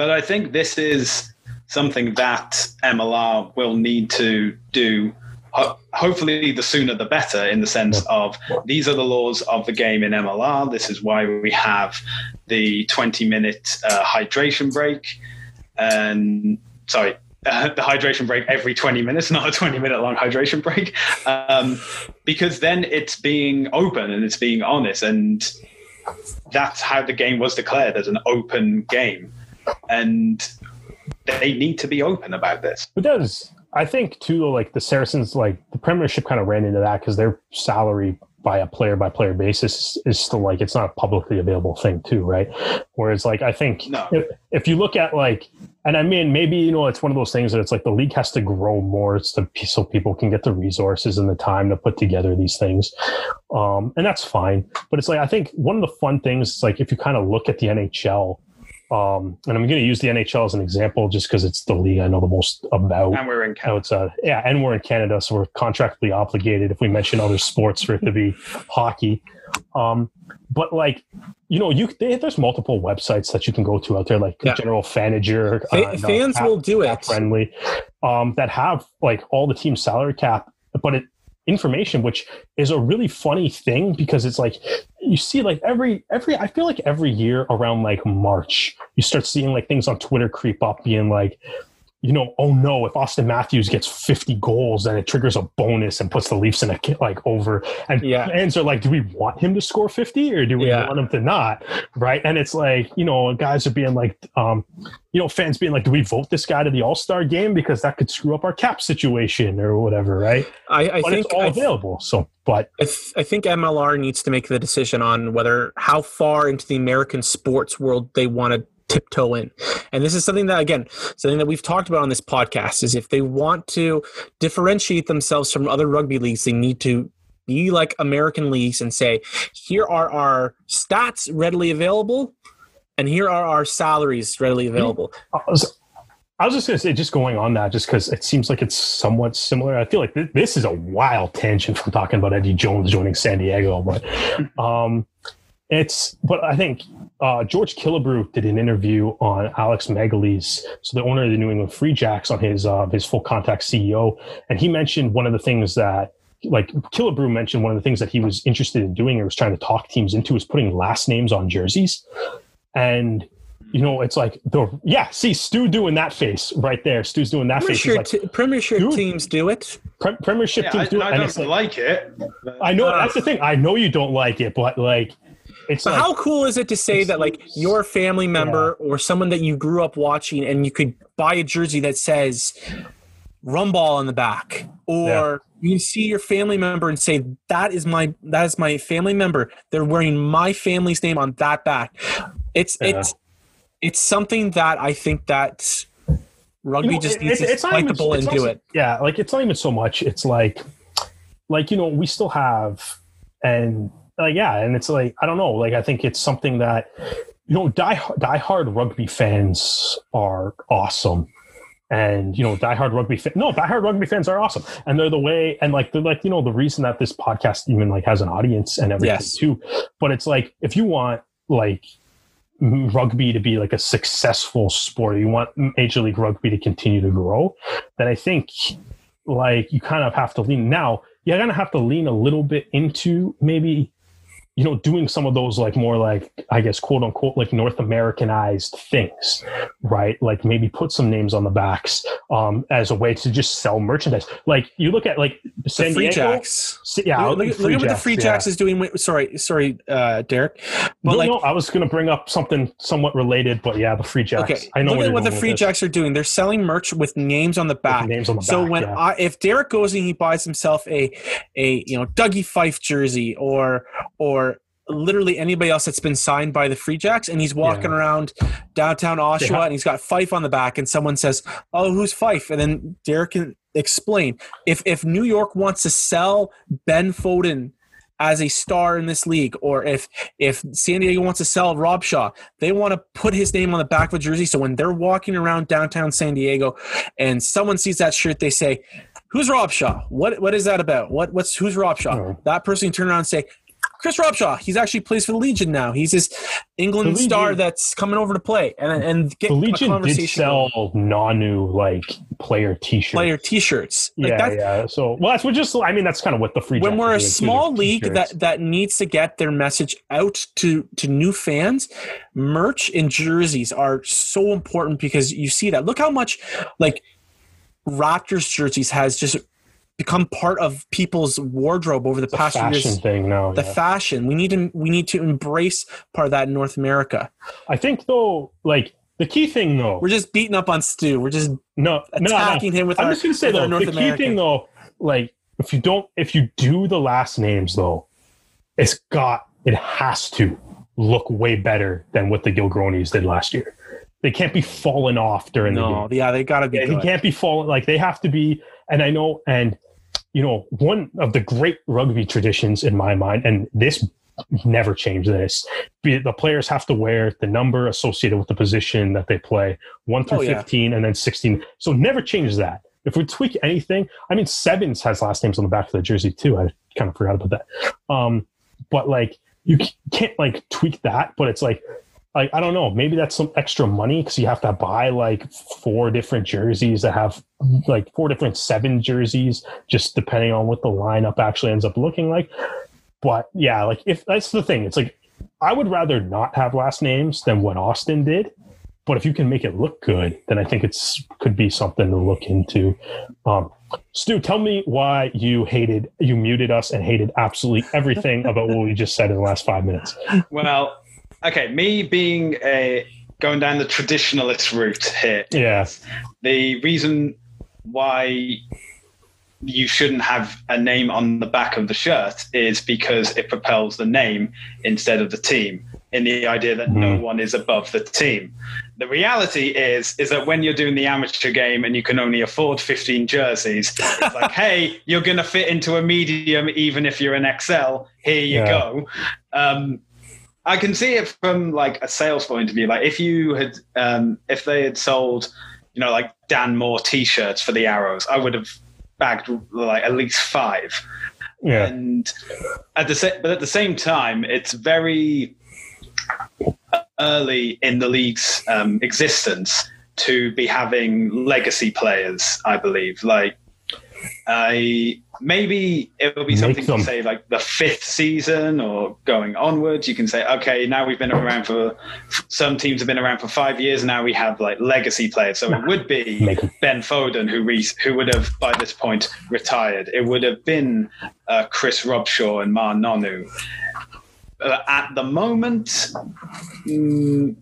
but I think this is something that MLR will need to do. ho- Hopefully, the sooner the better, in the sense of these are the laws of the game in MLR. This is why we have the 20 minute uh, hydration break. And sorry, uh, the hydration break every 20 minutes, not a 20 minute long hydration break. Um, because then it's being open and it's being honest. And that's how the game was declared as an open game and they need to be open about this. But does I think too, like the Saracens, like the Premiership kind of ran into that because their salary by a player by player basis is still like it's not a publicly available thing too, right? Whereas like I think No. if, if you look at like, and I mean maybe you know it's one of those things that it's like the league has to grow more so, so people can get the resources and the time to put together these things, um, and that's fine. But it's like I think one of the fun things is like if you kind of look at the NHL. Um, and I'm going to use the NHL as an example just because it's the league I know the most about. And we're in it's uh, yeah, and we're in Canada, so we're contractually obligated if we mention other sports for it to be hockey. Um, but like, you know, you they, there's multiple websites that you can go to out there, like Yeah. General Fanager, Fa- uh, fans will do Cap it. friendly, um, that have like all the team salary cap, but it information, which is a really funny thing because it's like you see like every every I feel like every year around like March, you start seeing like things on Twitter creep up being like you know, oh no, if Auston Matthews gets 50 goals, then it triggers a bonus and puts the Leafs in a like over. And Yeah. fans are like, do we want him to score 50 or do we Yeah. want him to not? Right. And it's like, you know, guys are being like, um, you know, fans being like, do we vote this guy to the All Star game because that could screw up our cap situation or whatever, right? I, I think it's all I, available. So, but I, th- I think MLR needs to make the decision on whether how far into the American sports world they want to tiptoe in. And this is something that again, something that we've talked about on this podcast is if they want to differentiate themselves from other rugby leagues, they need to be like American leagues and say, here are our stats readily available and here are our salaries readily available. I was, I was just going to say, just going on that, just because it seems like it's somewhat similar. I feel like th- this is a wild tangent from talking about Eddie Jones joining San Diego, but um, it's. But I think uh, George Killebrew did an interview on Alex Magleby's, so the owner of the New England Free Jacks, on his uh, his full contact CEO, and he mentioned one of the things that. Like Killebrew mentioned, one of the things that he was interested in doing or was trying to talk teams into was putting last names on jerseys. And you know, it's like the yeah. See, Stu doing that face right there. Stu's doing that face. Premiership, like, t- premiership Dude. teams do it. pre- Premiership Yeah, teams I, do it, I don't like, like it. but- I know Uh, that's the thing. I know you don't like it, but like, it's But like, how cool is it to say that like your family member or someone that you grew up watching and you could buy a jersey that says Rumball on the back or you can see your family member and say that is my that is my family member. They're wearing my family's name on that back. It's Yeah. it's it's something that I think that rugby you know, just it- needs it's- to it's the it's and do it. Yeah, like it's not even so much. It's like, like you know, we still have, and like yeah, and it's like I don't know, like I think it's something that you know, die die hard rugby fans are awesome. And you know, diehard rugby fan, no, diehard rugby fans are awesome, and they're the way, and like they're like you know the reason that this podcast even like has an audience and everything Yes. too. But it's like if you want like rugby to be like a successful sport, you want Major League Rugby to continue to grow, then I think like you kind of have to lean. Now you're gonna have to lean a little bit into maybe you know doing some of those like more like I guess quote unquote like North Americanized things, right? Like maybe put some names on the backs um, as a way to just sell merchandise. Like you look at like The Free Diego. Jacks. Yeah, look, look look, look at what the Free yeah. Jacks is doing. With, sorry, sorry, uh, Derek. But no, like, no, I was going to bring up something somewhat related, but yeah, the Free Jacks. okay, I know look where at you're what the Free this. Jacks are doing. They're selling merch with names on the back. names on the so back, when yeah. I, if Derek goes and he buys himself a a you know Dougie Fife jersey or or literally anybody else that's been signed by the Free Jacks and he's walking Yeah. around downtown Oshawa have- and he's got Fife on the back and someone says, "Oh, who's Fife?" and then Derek can explain if if New York wants to sell Ben Foden as a star in this league, or if if San Diego wants to sell Robshaw, they want to put his name on the back of a jersey. So when they're walking around downtown San Diego, and someone sees that shirt, they say, "Who's Robshaw? What what is that about? What what's who's Robshaw?" Oh. That person can turn around and say. Chris Robshaw, he's actually plays for the Legion now. He's this England star that's coming over to play and and get The Legion did going. sell Nonu like player T-shirts. player T-shirts. Like yeah, that, yeah. So well, that's what just. I mean, that's kind of what the free. when we're a small league t-shirts. that that needs to get their message out to to new fans merch and jerseys are so important because you see that look how much like raptors jerseys has just become part of people's wardrobe over the It's past fashion years thing now. the yeah. fashion we need to we need to embrace part of that in north america I think though, like the key thing though, we're just beating up on stu we're just no, no, no. attacking him with I'm our, just gonna say though, north the key american thing though, like if you don't, if you do the last names though, it's got it has to look way better than what the Gilgronis did last year. They can't be falling off during the game. no yeah they gotta be Yeah, he good. can't be falling like they have to be and i know and you know one of the great rugby traditions in my mind and this never change this the players have to wear the number associated with the position that they play 1 through Oh, yeah. 15 and then 16 so never change that. If we tweak anything i mean sevens has last names on the back of the jersey too. I kind of forgot about that. Um but like you can't like tweak that but it's like like I don't know, maybe that's some extra money because you have to buy like four different jerseys that have like four different seven jerseys, just depending on what the lineup actually ends up looking like. But yeah, like if that's the thing, it's like I would rather not have last names than what Austin did. But if you can make it look good, then I think it's could be something to look into. Um, Stu, tell me why you hated, you muted us and hated absolutely everything about what we just said in the last five minutes. Well, okay, me being a going down the traditionalist route here. Yeah. The reason why you shouldn't have a name on the back of the shirt is because it propels the name instead of the team in the idea that no one is above the team. The reality is is that when you're doing the amateur game and you can only afford 15 jerseys, it's like, hey, you're going to fit into a medium even if you're an XL. Here you Yeah. go. Um, I can see it from like a sales point of view. Like if you had, um, if they had sold, you know, like Dan Moore T-shirts for the Arrows, I would have bagged like at least five. Yeah. And at the same, but at the same time, it's very early in the league's um, existence to be having legacy players. I believe, like I maybe it will be Make something them. to say like the fifth season or going onwards. You can say, okay, now we've been around for some teams have been around for five years. Now we have like legacy players. So it would be. Ben Foden who re- who would have by this point retired. It would have been uh, Chris Robshaw and Ma'a Nonu. Uh, at the moment, mm,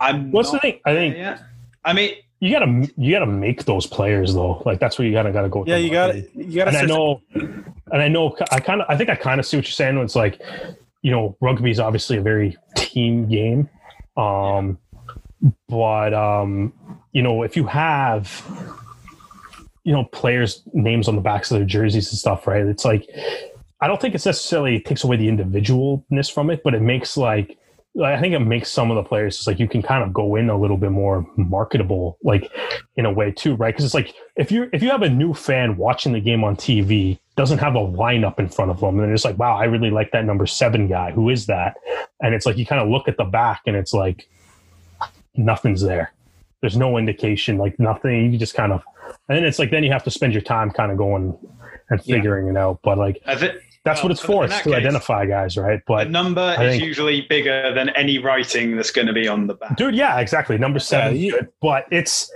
I'm. What's the thing? I think. I mean, you gotta you gotta make those players though. Like that's where you gotta gotta go. yeah you got marketing. to you got to And I know, and I know, I kind of, I think I kind of see what you're saying. When it's like, you know, rugby is obviously a very team game, um, but um, you know, if you have, you know, players' names on the backs of their jerseys and stuff, right? It's like. I don't think it's necessarily it takes away the individualness from it, but it makes like I think it makes some of the players it's like you can kind of go in a little bit more marketable, like in a way too, right? Because it's like if you if you have a new fan watching the game on TV, doesn't have a lineup in front of them, and they're just like, wow, I really like that number seven guy. Who is that? And it's like you kind of look at the back, and it's like nothing's there. There's no indication, like nothing. You just kind of, and then it's like then you have to spend your time kind of going and figuring it out. But like I thi- that's well, what it's for. It's to case, identify guys, right? The But number I is think- usually bigger than any writing that's going to be on the back. dude, yeah, exactly. Number seven, you- good, but it's.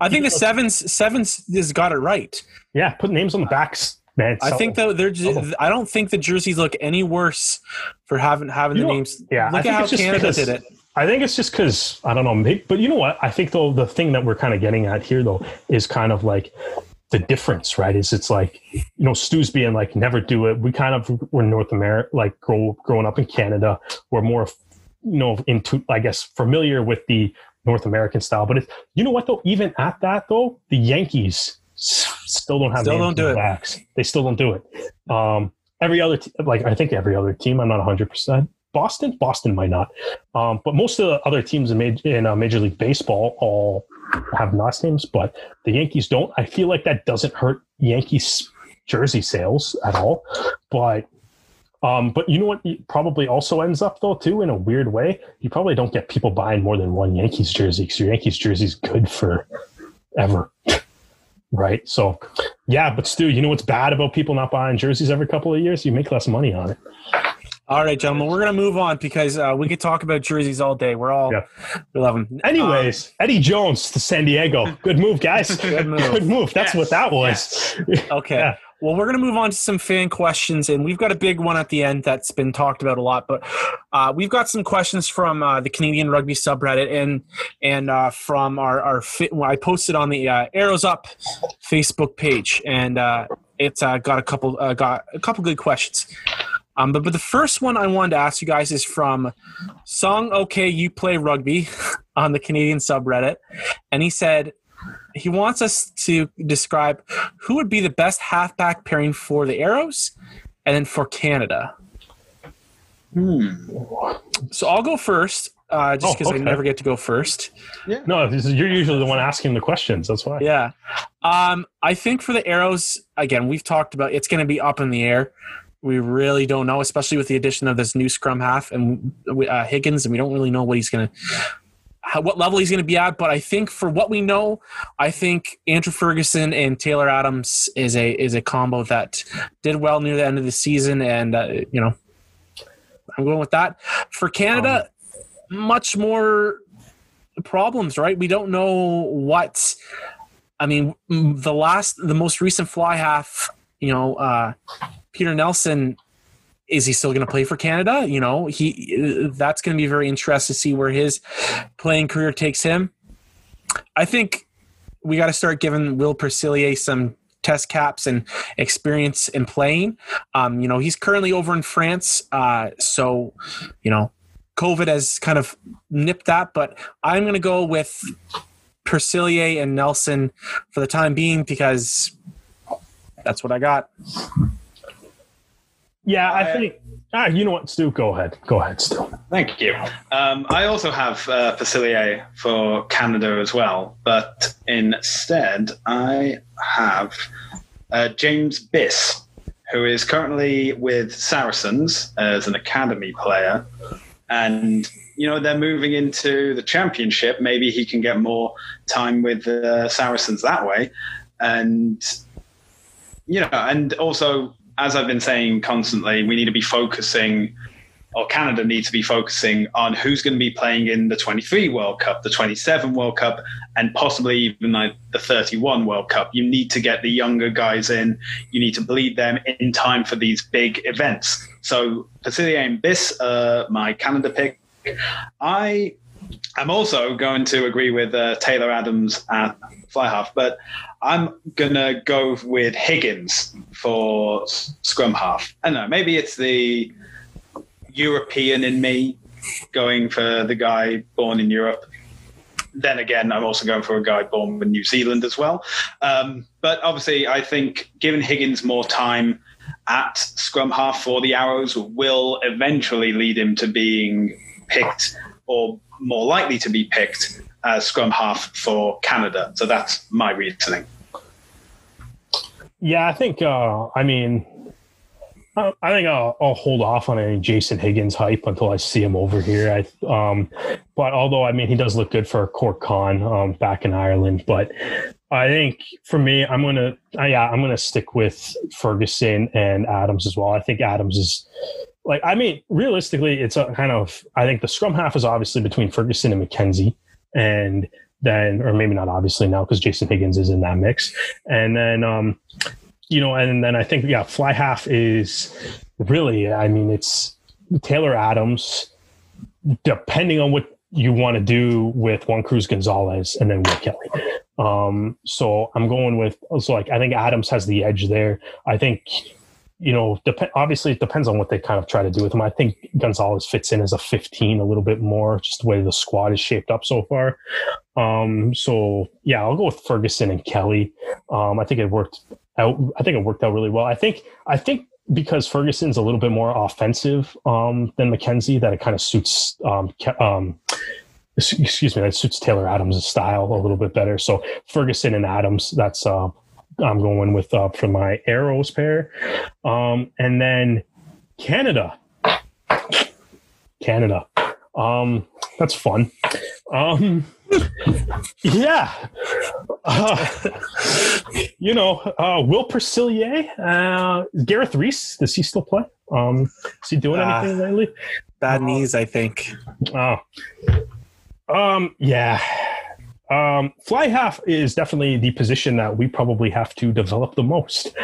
I think the sevens sevens has got it right. Yeah, put names on the backs, man. I think though they're. Just, I don't think the jerseys look any worse for having having You the know- names. yeah, look think at how Canada because- did it. I think it's just because I don't know, maybe, but you know what? I think though the thing that we're kind of getting at here though is kind of like the difference, right? Is it's like you know Stu's being like never do it. We kind of were North America, like grow, growing up in Canada, we're more you know into I guess familiar with the North American style. But it's, you know what though? Even at that though, the Yankees still don't have Still don't do it. backs. They still don't do it. Um, every other like I think every other team. I'm not 100. percent Boston, Boston might not, um, but most of the other teams in, major, in uh, Major League Baseball all have last names, but the Yankees don't. I feel like that doesn't hurt Yankees jersey sales at all, but. Um, but you know what? Probably also ends up though too in a weird way. You probably don't get people buying more than one Yankees jersey because your Yankees jersey is good for ever, right? So, yeah. But Stu, you know what's bad about people not buying jerseys every couple of years? You make less money on it. All right, gentlemen, we're gonna move on because uh, we could talk about jerseys all day. We're all Yeah. we love them. Anyways, Eddie Jones to San Diego. Good move, guys. Good move. Good move. That's Yes, what that was. Okay. Yeah. Well, we're going to move on to some fan questions, and we've got a big one at the end that's been talked about a lot. But uh, we've got some questions from uh, the Canadian Rugby subreddit and and uh, from our our I posted on the uh, Arrows Up Facebook page, and uh, it's uh, got a couple uh, got a couple good questions. Um, but but the first one I wanted to ask you guys is from Song Okay You Play Rugby on the Canadian subreddit, and he said he wants us to describe who would be the best halfback pairing for the Arrows and then for Canada. So I'll go first, uh, just Oh, because okay. I never get to go first. No, this is, you're usually the one asking the questions. That's why. Yeah. Um, I think for the Arrows, again, we've talked about it's going to be up in the air. We really don't know, especially with the addition of this new scrum half and uh, Higgins, and we don't really know what he's going to, what level he's going to be at. But I think for what we know, I think Andrew Ferguson and Taylor Adams is a is a combo that did well near the end of the season, and uh, you know, I'm going with that. For Canada, much more problems, right? We don't know what. I mean, the last, the most recent fly half, you know, uh, Peter Nelson, is he still going to play for Canada? You know, he that's going to be very interesting to see where his playing career takes him. I think we got to start giving Will Percillier some test caps and experience in playing. Um, you know, he's currently over in France, uh, so you know, COVID has kind of nipped that, but I'm going to go with Percillier and Nelson for the time being because that's what I got. Yeah, I think. Ah, you know what, Stu? Go ahead. Go ahead, Stu. Thank you. Um, I also have uh, Facilier for Canada as well, but instead I have uh, James Biss, who is currently with Saracens as an academy player, and you know they're moving into the championship. Maybe he can get more time with the Saracens that way, and you know, and also as I've been saying constantly, we need to be focusing, or Canada needs to be focusing on who's going to be playing in the 23 World Cup, the 27 World Cup, and possibly even like the 31 World Cup. You need to get the younger guys in. You need to bleed them in time for these big events. So Facilier and uh, my Canada pick. I am also going to agree with uh, Taylor Adams at fly half, but I'm gonna go with Higgins for scrum half. I don't know. Maybe it's the European in me going for the guy born in Europe. Then again, I'm also going for a guy born in New Zealand as well. Um, but obviously, I think giving Higgins more time at scrum half for the Arrows will eventually lead him to being picked or more likely to be picked as scrum half for Canada. So that's my reasoning. Yeah, I think. Uh, I mean, I think I'll, I'll hold off on any Jason Higgins hype until I see him over here. I, um, but although I mean he does look good for Cork Con um, back in Ireland, but I think for me, I'm gonna uh, yeah I'm gonna stick with Ferguson and Adams as well. I think Adams is like I mean realistically, it's a kind of I think the scrum half is obviously between Ferguson and McKenzie, and then or maybe not obviously now because Jason Higgins is in that mix, and then um, you know, and then I think yeah, fly half is really I mean it's Taylor Adams, depending on what you want to do with Juan Cruz Gonzalez and then Will Kelly. Um, so I'm going with so like I think Adams has the edge there. I think you know, dep- obviously it depends on what they kind of try to do with him. I think Gonzalez fits in as a 15 a little bit more, just the way the squad is shaped up so far. Um, so yeah, I'll go with Ferguson and Kelly. Um, I think it worked out. I think it worked out really well. I think, I think because Ferguson's a little bit more offensive um, than McKenzie, that it kind of suits. Um, um, excuse me, that suits Taylor Adams' style a little bit better. So Ferguson and Adams, that's uh, I'm going with uh, for my arrows pair, um, and then Canada, Canada. Um, that's fun. Um, yeah. Uh, you know, uh, Will Percillier, uh, Gareth Rees, does he still play? Um, is he doing Ah. anything lately? Bad knees, I think. Oh. Um, yeah. Um, fly half is definitely the position that we probably have to develop the most.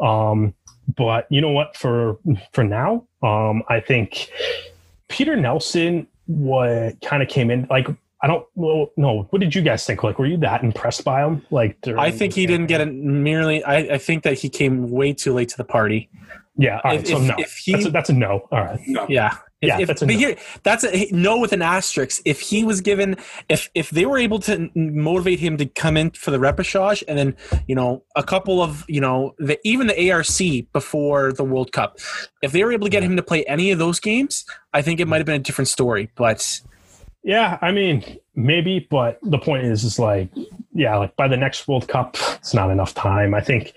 Um, but you know what? For for now, um, I think Peter Nelson what kind of came in like I don't well, no. What did you guys think? Like, were you that impressed by him? Like, during I think he didn't get it merely. I, I think that he came way too late to the party. Yeah, all right, If- so if- no, if he- that's, a, that's a no. All right, Yeah. If, Yeah, if, that's a but no. here, that's a no with an asterisk. If he was given, if if they were able to motivate him to come in for the repechage, and then you know a couple of you know the even the ARC before the World Cup, if they were able to get him to play any of those games, I think it might have been a different story. But Yeah, I mean, maybe, but the point is, is like, yeah, like by the next World Cup, it's not enough time. I think,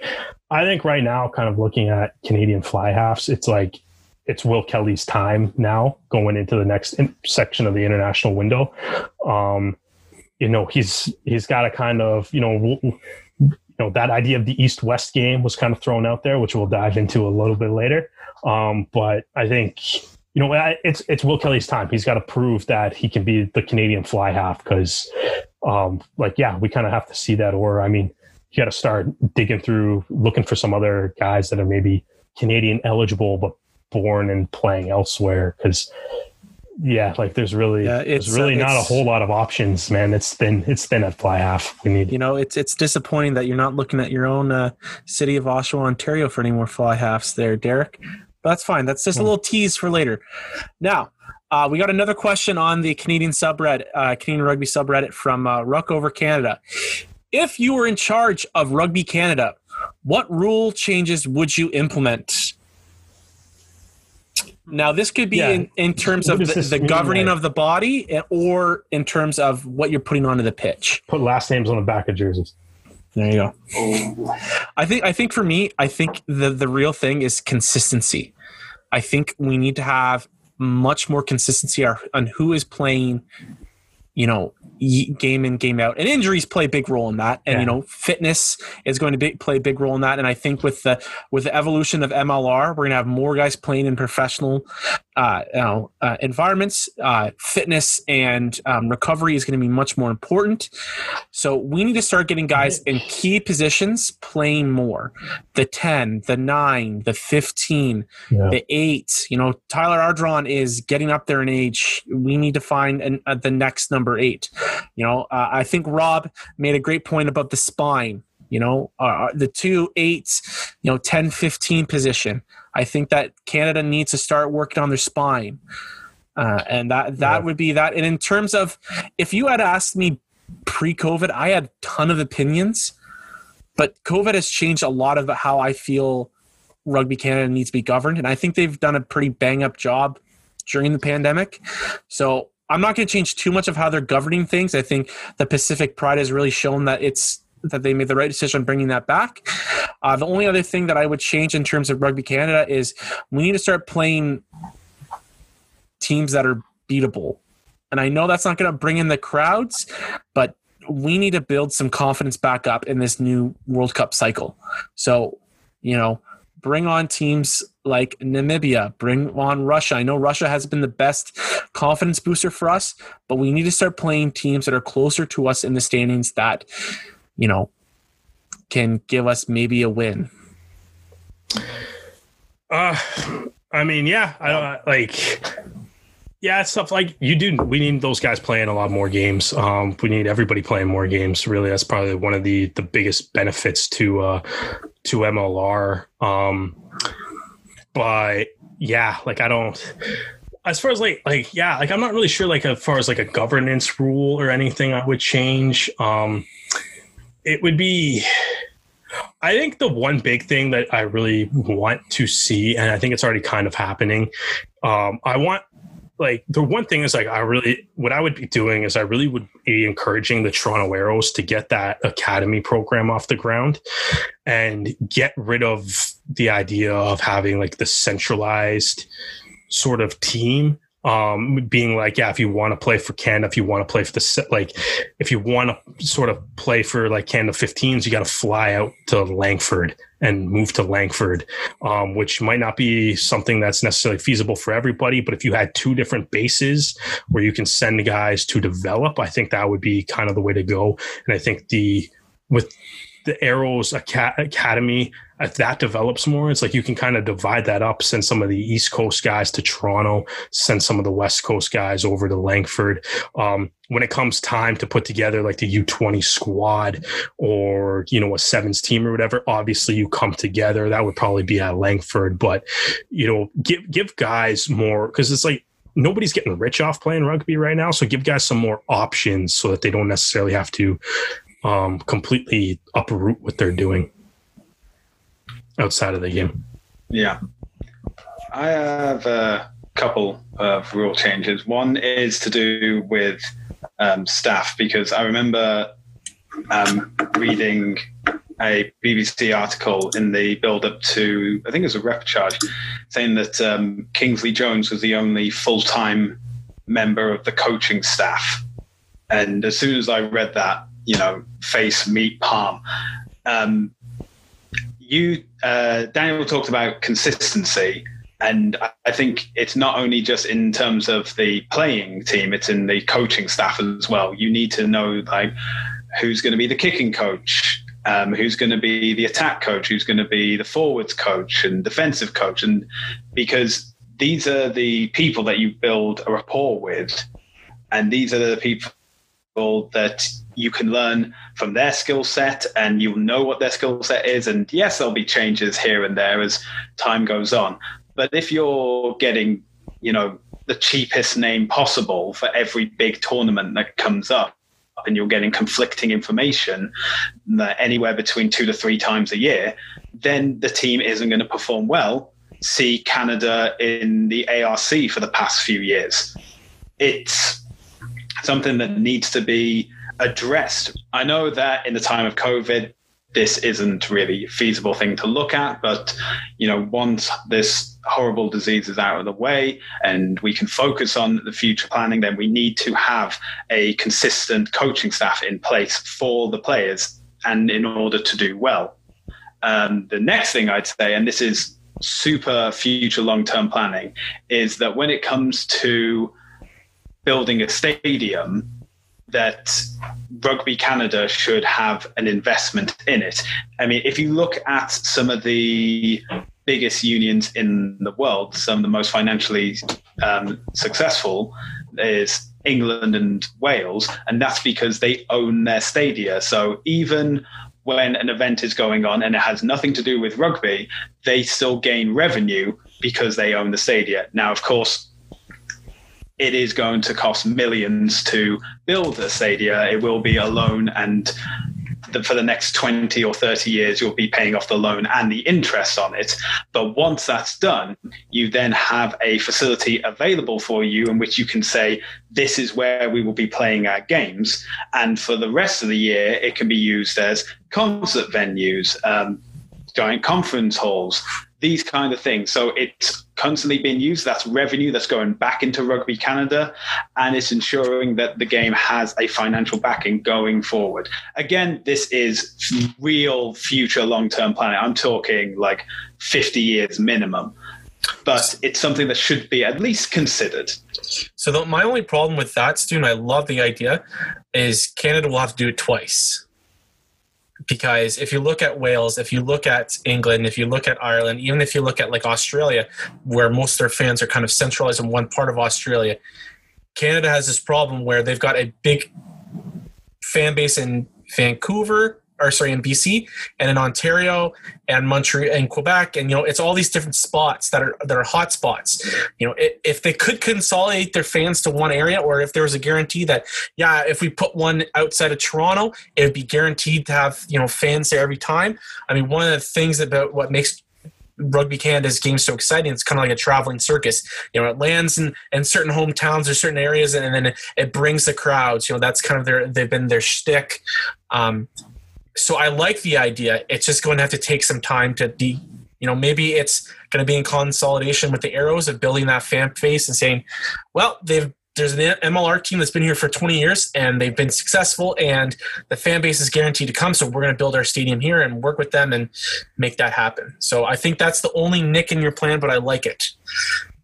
I think right now, kind of looking at Canadian fly halves, it's like, it's Will Kelly's time now going into the next section of the international window. Um, you know, he's he's got a kind of, you know, you know that idea of the East West game was kind of thrown out there, which we'll dive into a little bit later. Um, but I think you know, it's it's Will Kelly's time. He's got to prove that he can be the Canadian fly half because, um, like, yeah, we kind of have to see that. Or, I mean, you got to start digging through, looking for some other guys that are maybe Canadian eligible but born and playing elsewhere. Because, yeah, like there's really Yeah, there's it's, really uh, not a whole lot of options, man. It's thin. It's thin at fly half. We need. you know, it's it's disappointing that you're not looking at your own uh, city of Oshawa, Ontario, for any more fly halves there, Derek. But that's fine. That's just a little tease for later. Now, uh, we got another question on the Canadian subreddit, uh, Canadian Rugby subreddit from uh, Ruck Over Canada. If you were in charge of Rugby Canada, what rule changes would you implement? Now, this could be Yeah. in, in terms What of the, the mean, governing like- of the body, eh, or in terms of what you're putting onto the pitch. Put last names on the back of jerseys. There you go. I think I think for me, I think the the real thing is consistency. I think we need to have much more consistency on on who is playing, you know, y- game in game out, and injuries play a big role in that. And Yeah. you know, fitness is going to be, play a big role in that. And I think with the with the evolution of MLR, we're going to have more guys playing in professional, uh, you know, uh, environments. Uh, fitness and um, recovery is going to be much more important. So we need to start getting guys in key positions playing more. The 10, the 9, the 15, Yeah. the 8. You know, Tyler Ardron is getting up there in age. We need to find an, uh, the next number 8. You know, uh, I think Rob made a great point about the spine. You know, uh, the 2, 8, you know, 10, 15 position. I think that Canada needs to start working on their spine. Uh, and that that Yeah. would be that. And in terms of, if you had asked me pre-COVID, I had a ton of opinions, but COVID has changed a lot of how I feel Rugby Canada needs to be governed, and I think they've done a pretty bang up job during the pandemic. So I'm not going to change too much of how they're governing things. I think the Pacific Pride has really shown that it's that they made the right decision bringing that back. Uh, the only other thing that I would change in terms of Rugby Canada is we need to start playing teams that are beatable. And I know that's not going to bring in the crowds, but we need to build some confidence back up in this new World Cup cycle. So, you know, bring on teams like Namibia, bring on Russia. I know Russia has been the best confidence booster for us, but we need to start playing teams that are closer to us in the standings that, you know, can give us maybe a win. Uh, I mean, yeah, I don't like. Yeah, stuff like you do. We need those guys playing a lot more games. Um, we need everybody playing more games. Really, that's probably one of the the biggest benefits to uh, to MLR. Um, but yeah, like I don't. As far as like like yeah, like I'm not really sure. Like as far as like a governance rule or anything, I would change. Um, it would be. I think the one big thing that I really want to see, and I think it's already kind of happening. Um, I want like the one thing is like I really what I would be doing is I really would be encouraging the Toronto Arrows to get that academy program off the ground and get rid of the idea of having like the centralized sort of team um being like yeah if you want to play for canada if you want to play for the like if you want to sort of play for like canada 15s you got to fly out to langford and move to langford um, which might not be something that's necessarily feasible for everybody but if you had two different bases where you can send guys to develop i think that would be kind of the way to go. And i think the with the arrows academy if that develops more, it's like you can kind of divide that up, send some of the East Coast guys to Toronto, send some of the West Coast guys over to Langford. Um, when it comes time to put together like the U20 squad or, you know, a sevens team or whatever, obviously you come together. That would probably be at Langford, but, you know, give, give guys more because it's like, nobody's getting rich off playing rugby right now. So give guys some more options so that they don't necessarily have to um, completely uproot what they're doing outside of the game. Yeah. I have a couple of rule changes. One is to do with um, staff because I remember um, reading a BBC article in the build up to, I think it was a repechage, saying that um, Kingsley Jones was the only full time member of the coaching staff. And as soon as I read that, you know, face, meet, palm, um, you uh, Daniel talked about consistency, and I think it's not only just in terms of the playing team; it's in the coaching staff as well. You need to know like who's going to be the kicking coach, um, who's going to be the attack coach, who's going to be the forwards coach and defensive coach, and because these are the people that you build a rapport with, and these are the people that you can learn from their skill set and you'll know what their skill set is. And yes, there'll be changes here and there as time goes on. But if you're getting, you know, the cheapest name possible for every big tournament that comes up, and you're getting conflicting information uh, anywhere between two to three times a year, then the team isn't going to perform well. See Canada in the ARC for the past few years. It's something that needs to be addressed. I know that in the time of COVID, this isn't really a feasible thing to look at, but you know, once this horrible disease is out of the way and we can focus on the future planning, then we need to have a consistent coaching staff in place for the players and in order to do well. Um, the next thing I'd say, and this is super future long term planning, is that when it comes to building a stadium, that Rugby Canada should have an investment in it. I mean, if you look at some of the biggest unions in the world, some of the most financially um, successful is England and Wales, and that's because they own their stadia. So even when an event is going on and it has nothing to do with rugby, they still gain revenue because they own the stadia. Now, of course, it is going to cost millions to build a stadia. It will be a loan and the, for the next 20 or 30 years, you'll be paying off the loan and the interest on it. But once that's done, you then have a facility available for you in which you can say, this is where we will be playing our games. And for the rest of the year, it can be used as concert venues, um, giant conference halls, these kind of things. So it's constantly being used. That's revenue that's going back into Rugby Canada, and it's ensuring that the game has a financial backing going forward. Again, this is real future long term planning. I'm talking like 50 years minimum. But it's something that should be at least considered. So the, my only problem with that, Stu, and I love the idea, is Canada will have to do it twice because if you look at Wales, if you look at England, if you look at Ireland, even if you look at like Australia, where most of their fans are kind of centralized in one part of Australia, Canada has this problem where they've got a big fan base in Vancouver, or sorry, in BC and in Ontario and Montreal and Quebec, and you know, it's all these different spots that are that are hot spots. You know, if they could consolidate their fans to one area, or if there was a guarantee that, yeah, if we put one outside of Toronto, it would be guaranteed to have you know fans there every time. I mean, one of the things about what makes Rugby Canada's game so exciting. It's kind of like a traveling circus. You know, it lands in, in certain hometowns or certain areas, and, and then it, it, brings the crowds. You know, that's kind of their they've been their shtick. Um, so I like the idea. It's just going to have to take some time to de, you know, maybe it's going to be in consolidation with the arrows of building that fan base and saying, well, they've there's an MLR team that's been here for 20 years and they've been successful and the fan base is guaranteed to come. So we're going to build our stadium here and work with them and make that happen. So I think that's the only nick in your plan, but I like it.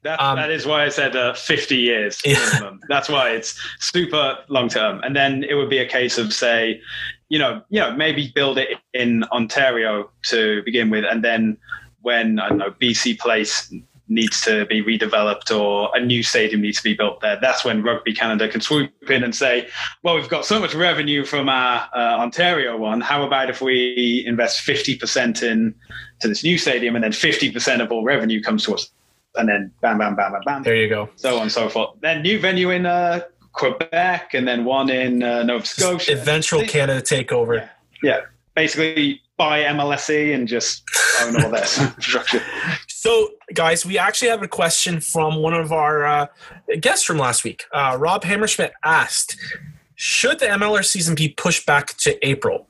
That, um, that is why I said uh, 50 years minimum. That's why it's super long term. And then it would be a case of say, you know, you know, maybe build it in Ontario to begin with, and then when I don't know BC Place needs to be redeveloped or a new stadium needs to be built there, that's when Rugby Canada can swoop in and say, well, we've got so much revenue from our uh, Ontario one. How about if we invest 50% in to this new stadium and then 50% of all revenue comes to us? And then bam, bam, bam, bam, bam. There you go. So on and so forth. Then new venue in uh, Quebec and then one in uh, Nova Scotia. Eventual Canada takeover. Yeah. yeah. Basically, buy MLSE and just own all that infrastructure. So, guys, we actually have a question from one of our uh, guests from last week. Uh, Rob Hammerschmidt asked Should the MLR season be pushed back to April?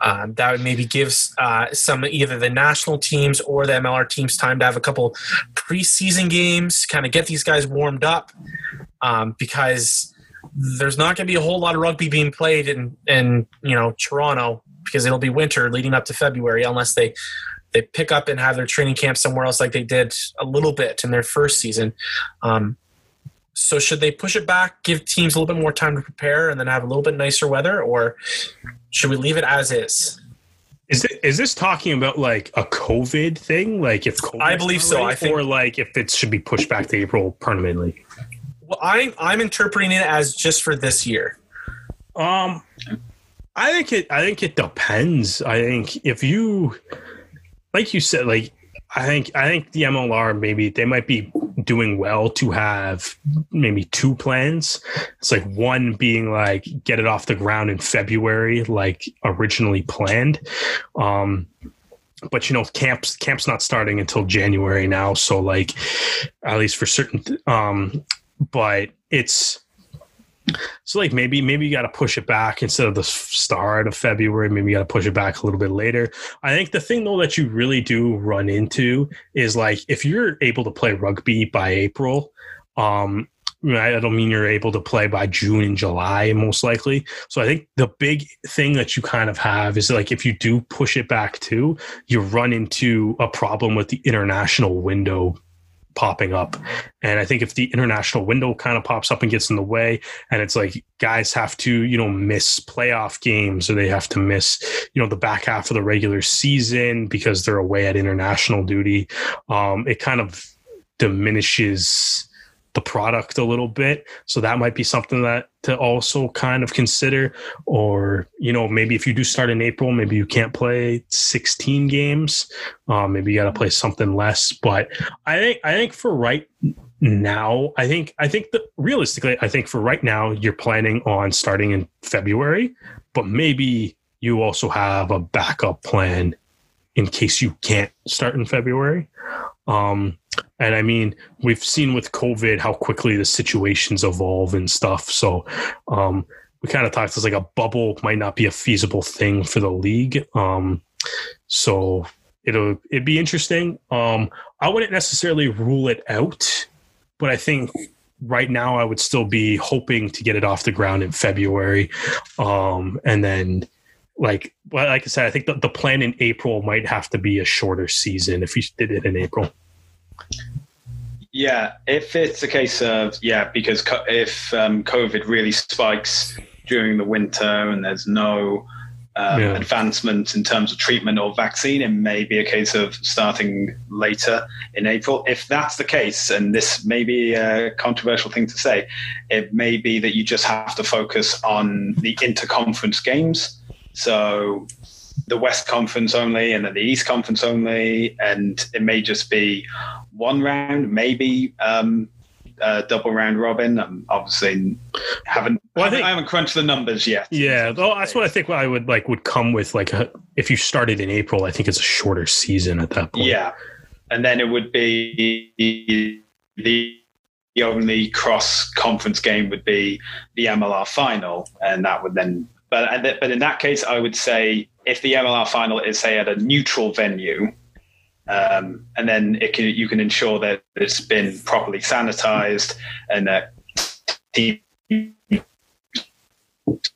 Um, that would maybe gives uh, some either the national teams or the MLR teams time to have a couple preseason games, kind of get these guys warmed up, um, because there's not going to be a whole lot of rugby being played in in you know Toronto because it'll be winter leading up to February unless they they pick up and have their training camp somewhere else like they did a little bit in their first season. Um, so should they push it back, give teams a little bit more time to prepare, and then have a little bit nicer weather, or should we leave it as is? Is it, is this talking about like a COVID thing? Like if COVID I believe so, I think, or like if it should be pushed back to April permanently. Well, I'm I'm interpreting it as just for this year. Um, I think it. I think it depends. I think if you, like you said, like I think I think the MLR maybe they might be doing well to have maybe two plans. It's like one being like get it off the ground in February, like originally planned. Um, but you know camps camp's not starting until january now so like at least for certain um but it's so like maybe maybe you got to push it back instead of the start of February. Maybe you got to push it back a little bit later. I think the thing though that you really do run into is like if you're able to play rugby by April, um, I don't mean you're able to play by June and July, most likely. So I think the big thing that you kind of have is like if you do push it back too, you run into a problem with the international window popping up. And I think if the international window kind of pops up and gets in the way, and it's like guys have to, you know, miss playoff games or they have to miss, you know, the back half of the regular season because they're away at international duty, um, it kind of diminishes the product a little bit. So that might be something that to also kind of consider. Or, you know, maybe if you do start in April, maybe you can't play 16 games. Um, maybe you got to play something less. But I think, I think for right now, I think, I think that realistically, I think for right now, you're planning on starting in February, but maybe you also have a backup plan in case you can't start in February. Um, and I mean, we've seen with COVID how quickly the situations evolve and stuff. So um, we kind of talked as like a bubble might not be a feasible thing for the league. Um, so it'll it'd be interesting. Um, I wouldn't necessarily rule it out, but I think right now I would still be hoping to get it off the ground in February, um, and then like like I said, I think the, the plan in April might have to be a shorter season if you did it in April. Yeah, if it's a case of yeah, because co- if um, COVID really spikes during the winter and there's no um, Yeah. advancement in terms of treatment or vaccine, it may be a case of starting later in April. If that's the case, and this may be a controversial thing to say, it may be that you just have to focus on the interconference games. So the West Conference only and then the East Conference only, and it may just be one round, maybe um, a double round robin. Um, obviously, haven't Well, I haven't, think- I haven't crunched the numbers yet. Yeah, well, that's what I think. I would like would come with like a, if you started in April, I think it's a shorter season at that point. Yeah, and then it would be the the only cross conference game would be the MLR final, and that would then. But but in that case, I would say if the MLR final is say at a neutral venue, um, and then can you can ensure that it's been properly sanitized and that teams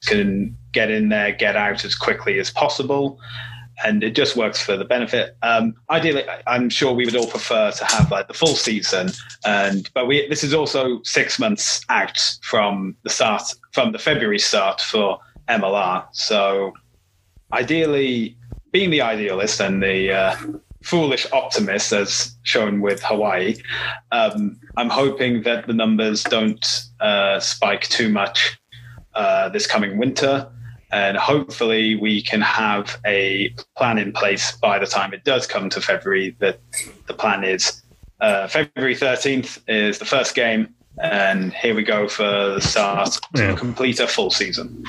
can get in there, get out as quickly as possible and it just works for the benefit. Um, ideally, I'm sure we would all prefer to have like the full season, and but we this is also six months out from the start from the February start for MLR. So ideally, being the idealist and the uh, foolish optimist, as shown with Hawaii, um, I'm hoping that the numbers don't uh, spike too much uh, this coming winter and hopefully we can have a plan in place by the time it does come to February. That the plan is uh, February 13th is the first game, and here we go for the start to Yeah. complete a full season.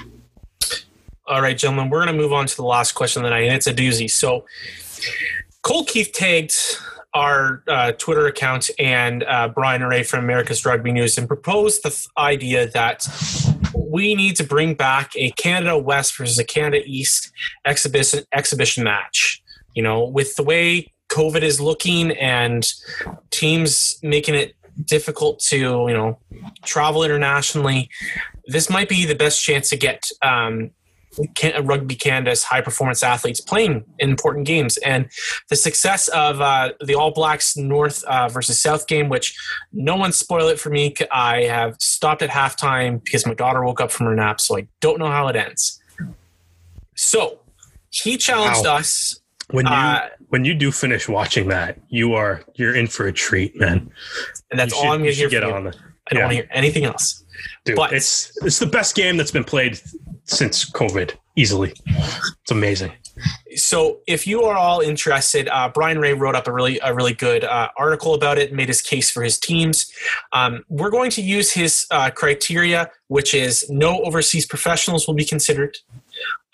All right, gentlemen, we're going to move on to the last question of the night, and it's a doozy. So, Cole Keith tagged our uh, Twitter account and uh, Brian Ray from America's Rugby News and proposed the th- idea that we need to bring back a Canada West versus a Canada East exhibition exhibition match. You know, with the way COVID is looking and teams making it difficult to you know travel internationally, this might be the best chance to get um, Rugby Canada's high performance athletes playing in important games. And the success of uh, the All Blacks North uh, versus South game, which no one spoil it for me. I have stopped at halftime because my daughter woke up from her nap, so I don't know how it ends. So he challenged Wow. us. When you Uh, when you do finish watching that, you are you're in for a treat, man. and that's You all should- I'm going to hear get from you. on it. I don't yeah. want to hear anything else. Dude, But- it's it's the best game that's been played since COVID, easily. It's amazing. so if you are all interested uh, brian ray wrote up a really a really good uh, article about it made his case for his teams um, we're going to use his uh, criteria which is no overseas professionals will be considered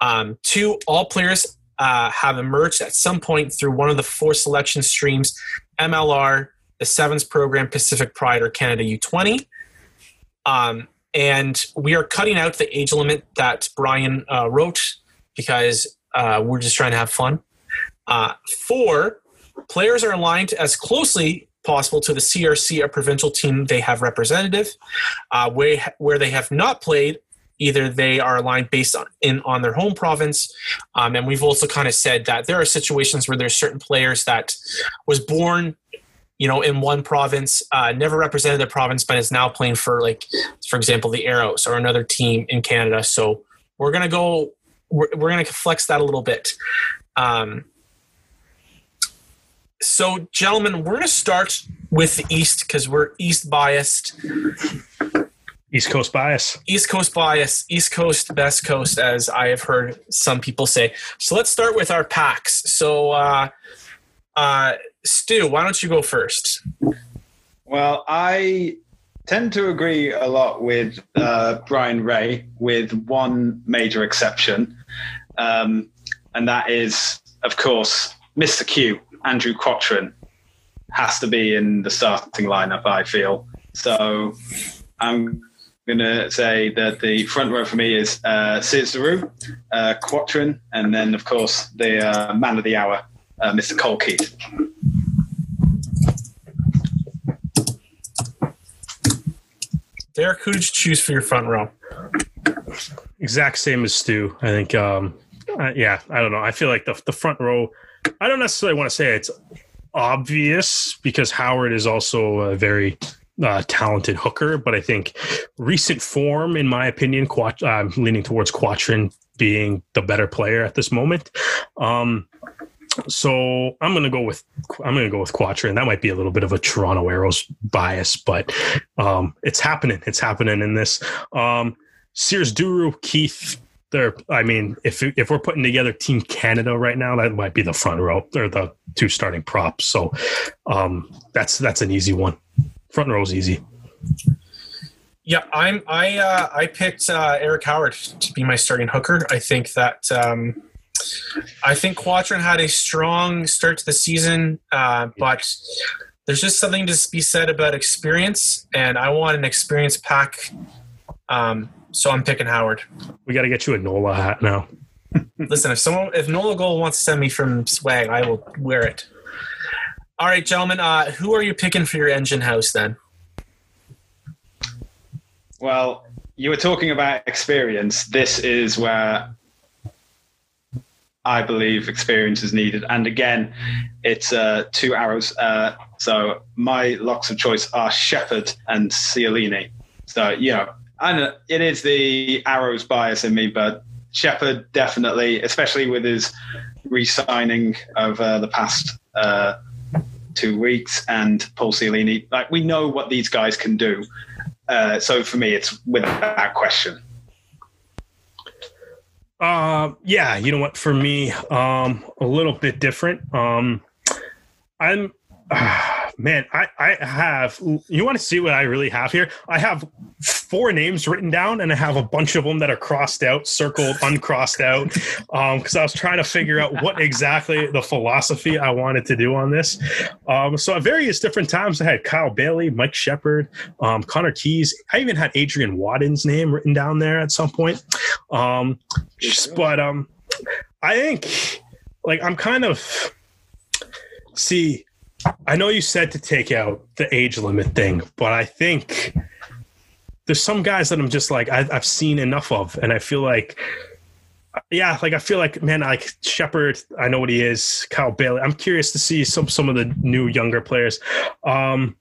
um, two all players uh, have emerged at some point through one of the four selection streams mlr the sevens program pacific pride or canada u20 um, and we are cutting out the age limit that brian uh, wrote because uh, we're just trying to have fun. Uh, four, players are aligned as closely possible to the CRC or provincial team they have representative. Uh, where, where they have not played, either they are aligned based on in on their home province, um, and we've also kind of said that there are situations where there's certain players that was born. You know, in one province, uh, never represented the province, but is now playing for, like, for example, the Arrows or another team in Canada. So we're gonna go we're, we're going to flex that a little bit. Um, so, gentlemen, we're going to start with the East because we're East biased, East Coast bias. East Coast bias, East Coast, Best Coast, as I have heard some people say. So, let's start with our packs. So, uh, uh, Stu, why don't you go first? Well, I tend to agree a lot with uh, Brian Ray, with one major exception. um, and that is, of course, Mr. Q, Andrew Quattrin, has to be in the starting lineup. I feel so. I'm going to say that the front row for me is uh, Sears uh, Quattrin, and then, of course, the uh, man of the hour, uh, Mr. Cole Derek, who did you choose for your front row? Exact same as Stu. I think. Um, uh, yeah, I don't know. I feel like the the front row. I don't necessarily want to say it's obvious because Howard is also a very uh, talented hooker, but I think recent form, in my opinion, Quat- I'm leaning towards Quattrin being the better player at this moment. Um, so I'm gonna go with I'm gonna go with Quattrin. That might be a little bit of a Toronto Arrows bias, but um, it's happening. It's happening in this. Um, Sears Duru, Keith. There, I mean, if if we're putting together Team Canada right now, that might be the front row or the two starting props. So um, that's that's an easy one. Front row is easy. Yeah, I'm. I uh, I picked uh, Eric Howard to be my starting hooker. I think that um, I think Quattrin had a strong start to the season, uh, but there's just something to be said about experience, and I want an experience pack. Um, so I'm picking Howard. We got to get you a Nola hat now. Listen, if someone, if Nola Gold wants to send me from swag, I will wear it. All right, gentlemen, uh, who are you picking for your engine house then? Well, you were talking about experience. This is where I believe experience is needed. And again, it's uh, two arrows. Uh, so my locks of choice are Shepard and Ciulini. So, you know, know it is the arrows bias in me, but Shepard definitely, especially with his re signing of uh, the past uh, two weeks and Paul Ciulini, like we know what these guys can do. Uh, so for me, it's without question. Uh, yeah, you know what? For me, um, a little bit different. Um, I'm, uh, man, I, I have, you want to see what I really have here? I have four names written down and I have a bunch of them that are crossed out, circled, uncrossed out. Um, cause I was trying to figure out what exactly the philosophy I wanted to do on this. Um, so at various different times I had Kyle Baillie, Mike Shepard, um, Conor Keys. I even had Adrian Wadden's name written down there at some point. Um, but, um, I think like I'm kind of, see, I know you said to take out the age limit thing, but I think there's some guys that I'm just like I, have seen enough of, and I feel like, yeah, like I feel like man, like Shepard, I know what he is. Kyle Baillie, I'm curious to see some some of the new younger players. Um,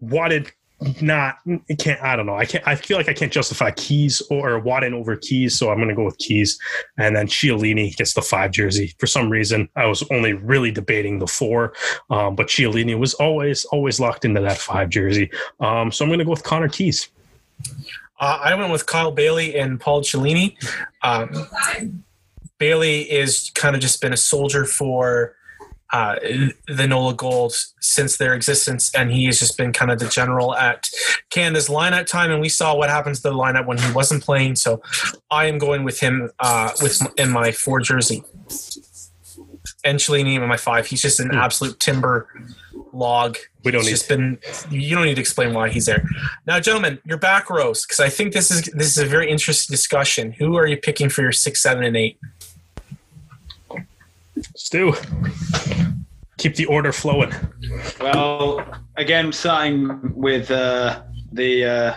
Wadded not it can't I don't know. I can't I feel like I can't justify Keys or Wadden over Keys, so I'm gonna go with Keys. And then Ciulini gets the five jersey. For some reason, I was only really debating the four. Um, but Ciulini was always always locked into that five jersey. Um, so I'm gonna go with Conor Keys. Uh, I went with Kyle Baillie and Paul Ciulini. Um, Baillie is kind of just been a soldier for uh, the NOLA Gold since their existence, and he has just been kind of the general at Canada's lineup time. And we saw what happens to the lineup when he wasn't playing. So I am going with him uh, with in my four jersey, and Ciulini in my five. He's just an hmm. absolute timber log. We don't it's need just been. You don't need to explain why he's there. Now, gentlemen, your back rows, because I think this is this is a very interesting discussion. Who are you picking for your six, seven, and eight? Stu, keep the order flowing. Well, again, starting with uh, the uh,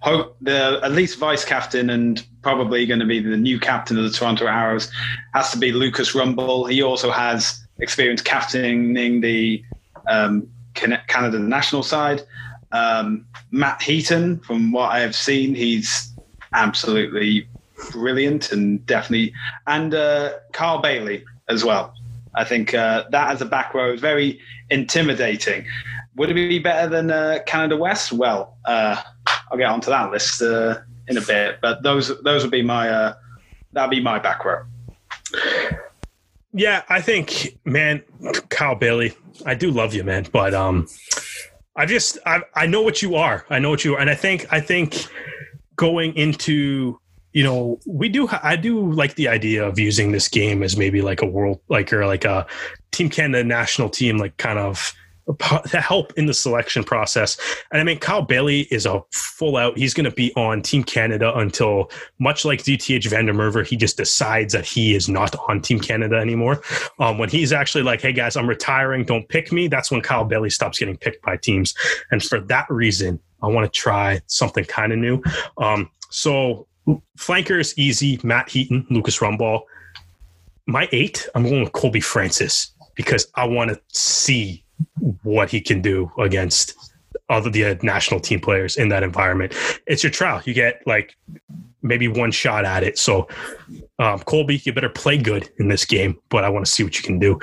hope the at least vice captain and probably going to be the new captain of the Toronto Arrows has to be Lucas Rumball. He also has experience captaining the um, Canada national side. Um, Matt Heaton, from what I have seen, he's absolutely brilliant and definitely, and uh, Carl Bailey as well. I think uh, that as a back row is very intimidating. Would it be better than uh, Canada West? Well, uh, I'll get onto that list uh, in a bit, but those those would be my uh, that'd be my back row. Yeah, I think, man, Kyle Baillie, I do love you, man, but um, I just I I know what you are. I know what you are, and I think I think going into you know, we do. I do like the idea of using this game as maybe like a world, like or like a Team Canada national team, like kind of to help in the selection process. And I mean, Kyle Baillie is a full out. He's going to be on Team Canada until, much like DTH van der Merwe, he just decides that he is not on Team Canada anymore. Um, when he's actually like, "Hey guys, I'm retiring. Don't pick me," that's when Kyle Baillie stops getting picked by teams. And for that reason, I want to try something kind of new. Um, so flankers easy. Matt Heaton, Lucas Rumball. My eight, I'm going with Colby Francis because I want to see what he can do against other the national team players in that environment. It's your trial. You get like maybe one shot at it. So, um, Colby, you better play good in this game, but I want to see what you can do.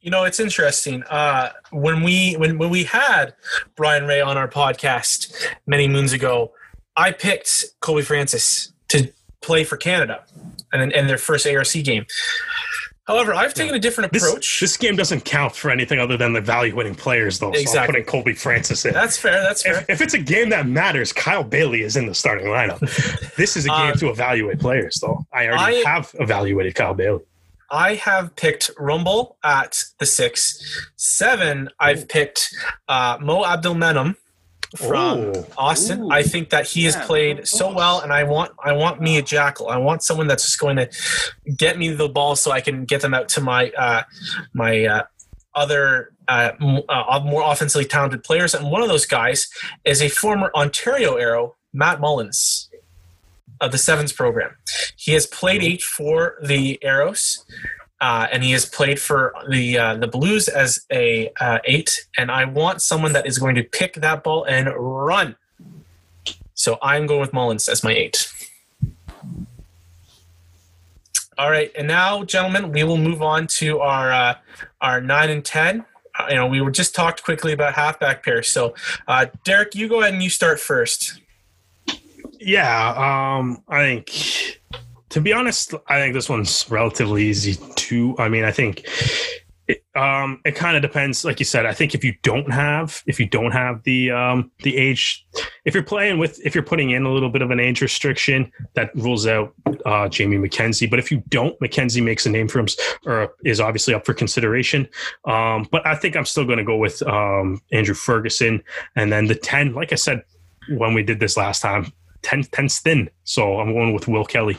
You know, it's interesting. Uh, when we when when we had Brian Ray on our podcast many moons ago, I picked Colby Francis to play for Canada and in their first ARC game. However, I've taken a different approach. this game doesn't count for anything other than evaluating players, though. So I'm Exactly. putting Colby Francis in. that's fair. That's fair. if, if it's a game that matters, Kyle Baillie is in the starting lineup. This is a game Um, to evaluate players, though. I already I- have evaluated Kyle Baillie. I have picked Rumball at the six. Seven, I've picked uh, Mo Abdelmenem from Oh. Austin. Ooh. I think that he has Yeah. played so well, and I want I want me a jackal. I want someone that's just going to get me the ball so I can get them out to my uh, my uh, other uh, m- uh, more offensively talented players. And one of those guys is a former Ontario Arrow, Matt Mullins of the Sevens program. He has played eight for the Arrows. Uh, and he has played for the uh, the Blues as a uh, eight, and I want someone that is going to pick that ball and run. So I'm going with Mullins as my eight. All right, and now, gentlemen, we will move on to our uh, our nine and ten. Uh, you know, we were just talked quickly about halfback pairs. So, uh, Derek, you go ahead and you start first. Yeah, um, I think to be honest, I think this one's relatively easy too. I mean, I think it, um, it kind of depends. Like you said, I think if you don't have if you don't have the um, the age, if you're playing with if you're putting in a little bit of an age restriction, that rules out uh, Jamie Mackenzie. But if you don't, Mackenzie makes a name for him or is obviously up for consideration. Um, but I think I'm still going to go with um, Andrew Ferguson, and then the ten. Like I said when we did this last time. 10, 10's thin. So I'm going with Will Kelly.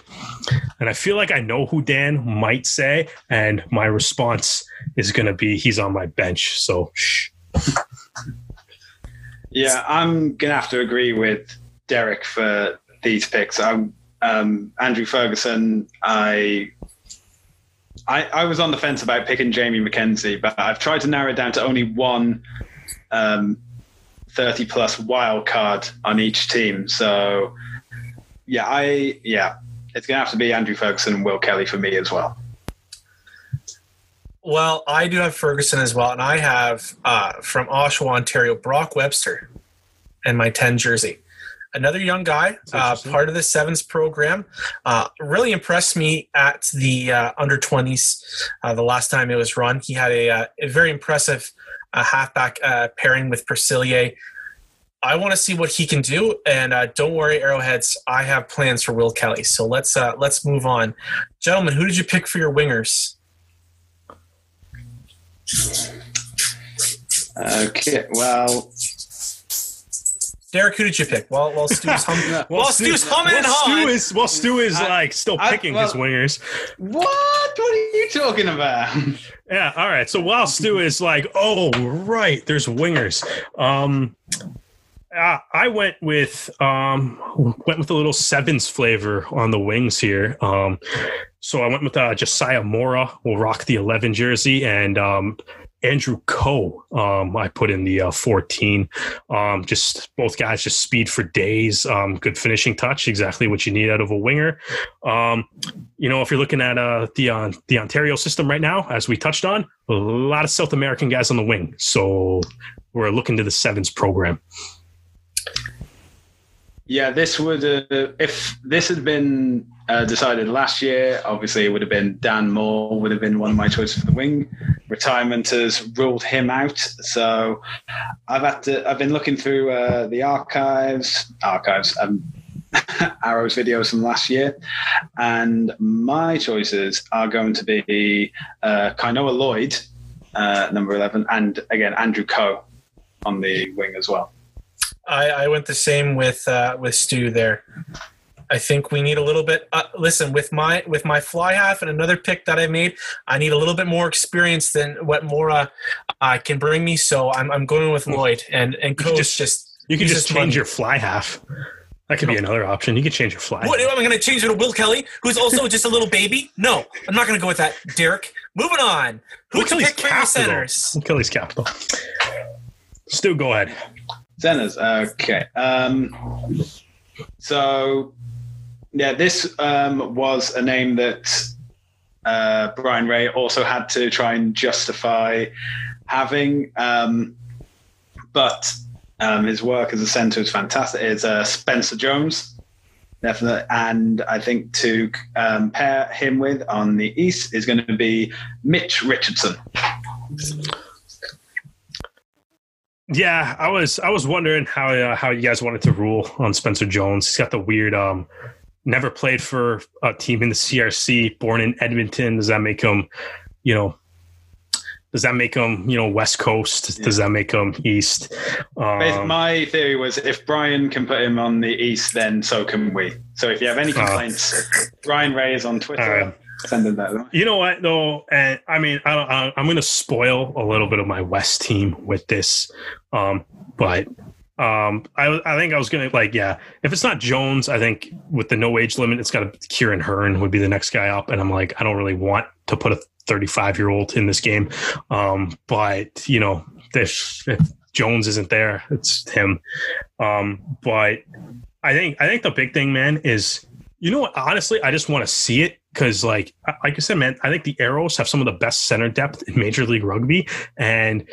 And I feel like I know who Dan might say. And my response is going to be he's on my bench. So shh. Yeah, I'm gonna have to agree with Derek for these picks. I'm um, Andrew Ferguson. I, I I was on the fence about picking Jamie Mackenzie, but I've tried to narrow it down to only one um, 30 plus wild card on each team. So yeah, I yeah, it's gonna have to be Andrew Ferguson and Will Kelly for me as well. Well, I do have Ferguson as well, and I have uh, from Oshawa, Ontario, Brock Webster, and my ten jersey. Another young guy, uh, part of the sevens program, uh, really impressed me at the uh, under twenties. Uh, the last time it was run, he had a, uh, a very impressive uh, halfback uh, pairing with Percillier. I want to see what he can do, and uh, don't worry, Arrowheads. I have plans for Will Kelly. So let's uh, let's move on, gentlemen. Who did you pick for your wingers? Okay, well, Derek, who did you pick? While while Stu's hum- while Stu's humming and Well, Stu hawing. is, well, Stu is I- like still I- picking well- his wingers. what? What are you talking about? Yeah. All right. So while Stu is like, oh, right, there's wingers. Um, uh, I went with um, went with a little sevens flavor on the wings here. Um, so I went with uh, Josiah Morra will rock the 11 jersey and um, Andrew Coe. Um, I put in the uh, 14. Um, just both guys, just speed for days. Um, good finishing touch, exactly what you need out of a winger. Um, you know, if you're looking at uh, the uh, the Ontario system right now, as we touched on, a lot of South American guys on the wing. So we're looking to the sevens program. Yeah, this would uh, if this had been uh, decided last year. Obviously, it would have been Dan Moor would have been one of my choices for the wing. Retirement has ruled him out, so I've had to. I've been looking through uh, the archives. Archives. Um, Arrows videos from last year. And my choices are going to be uh, Kainoa Lloyd, uh, number 11, and again, Andrew Coe on the wing as well. I, I went the same with uh, with Stu there. I think we need a little bit. Uh, listen, with my with my fly half and another pick that I made, I need a little bit more experience than what Morra uh, can bring me. So I'm, I'm going with Lloyd and and could Coach just- just. You could he's just money. change your fly half. That could be another option. You could change your fly. What am I going to change it to Will Kelly, who's also just a little baby? No, I'm not going to go with that, Derek. Moving on. Who Will to Kelly's pick capital. centers? Will Kelly's capital. Stu, go ahead. Centers. Okay. Um, so, yeah, this um, was a name that uh, Brian Ray also had to try and justify having. Um, but um, his work as a center is fantastic. Is uh, Spencer Jones, definitely, and I think to um, pair him with on the east is going to be Mitch Richardson. Yeah, I was I was wondering how uh, how you guys wanted to rule on Spencer Jones. He's got the weird um never played for a team in the CRC, born in Edmonton. Does that make him, you know, does that make him, you know, West Coast? Does that make him East? Um, my theory was if Brian can put him on the east, then so can we. So if you have any complaints, Brian Ray is on Twitter. All right. Send him that. You know what though, and I mean, I don't, I, am going to spoil a little bit of my West team with this, um, but um, I, I think I was to like, yeah, if it's not Jones, I think with the no age limit, it's got to Ciaran Hearn would be the next guy up, and I'm like, I don't really want to put a 35 year old in this game, um, but you know, if, if Jones isn't there, it's him. Um, but I think I think the big thing, man, is you know what? Honestly, I just want to see it because, like, like I said, man, I think the Arrows have some of the best center depth in Major League Rugby, and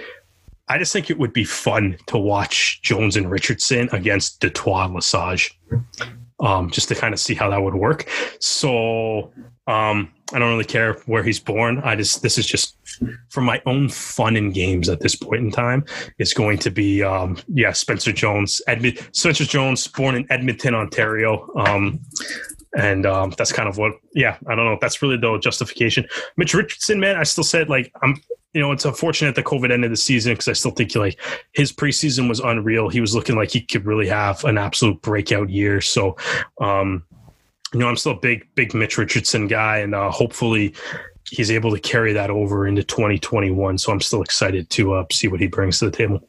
I just think it would be fun to watch Jones and Richardson against Detroit Lesage, um, just to kind of see how that would work. So um, I don't really care where he's born. I just this is just for my own fun in games at this point in time. It's going to be um, yeah, Spencer Jones, Spencer Jones, born in Edmonton, Ontario. Um, and um, that's kind of what yeah i don't know. That's really the justification. Mitch richardson man i still said like i'm you know it's unfortunate the covid ended the season because i still think like his preseason was unreal. He was looking like he could really have an absolute breakout year. So um you know i'm still a big big mitch richardson guy and uh hopefully he's able to carry that over into 2021 so i'm still excited to uh, see what he brings to the table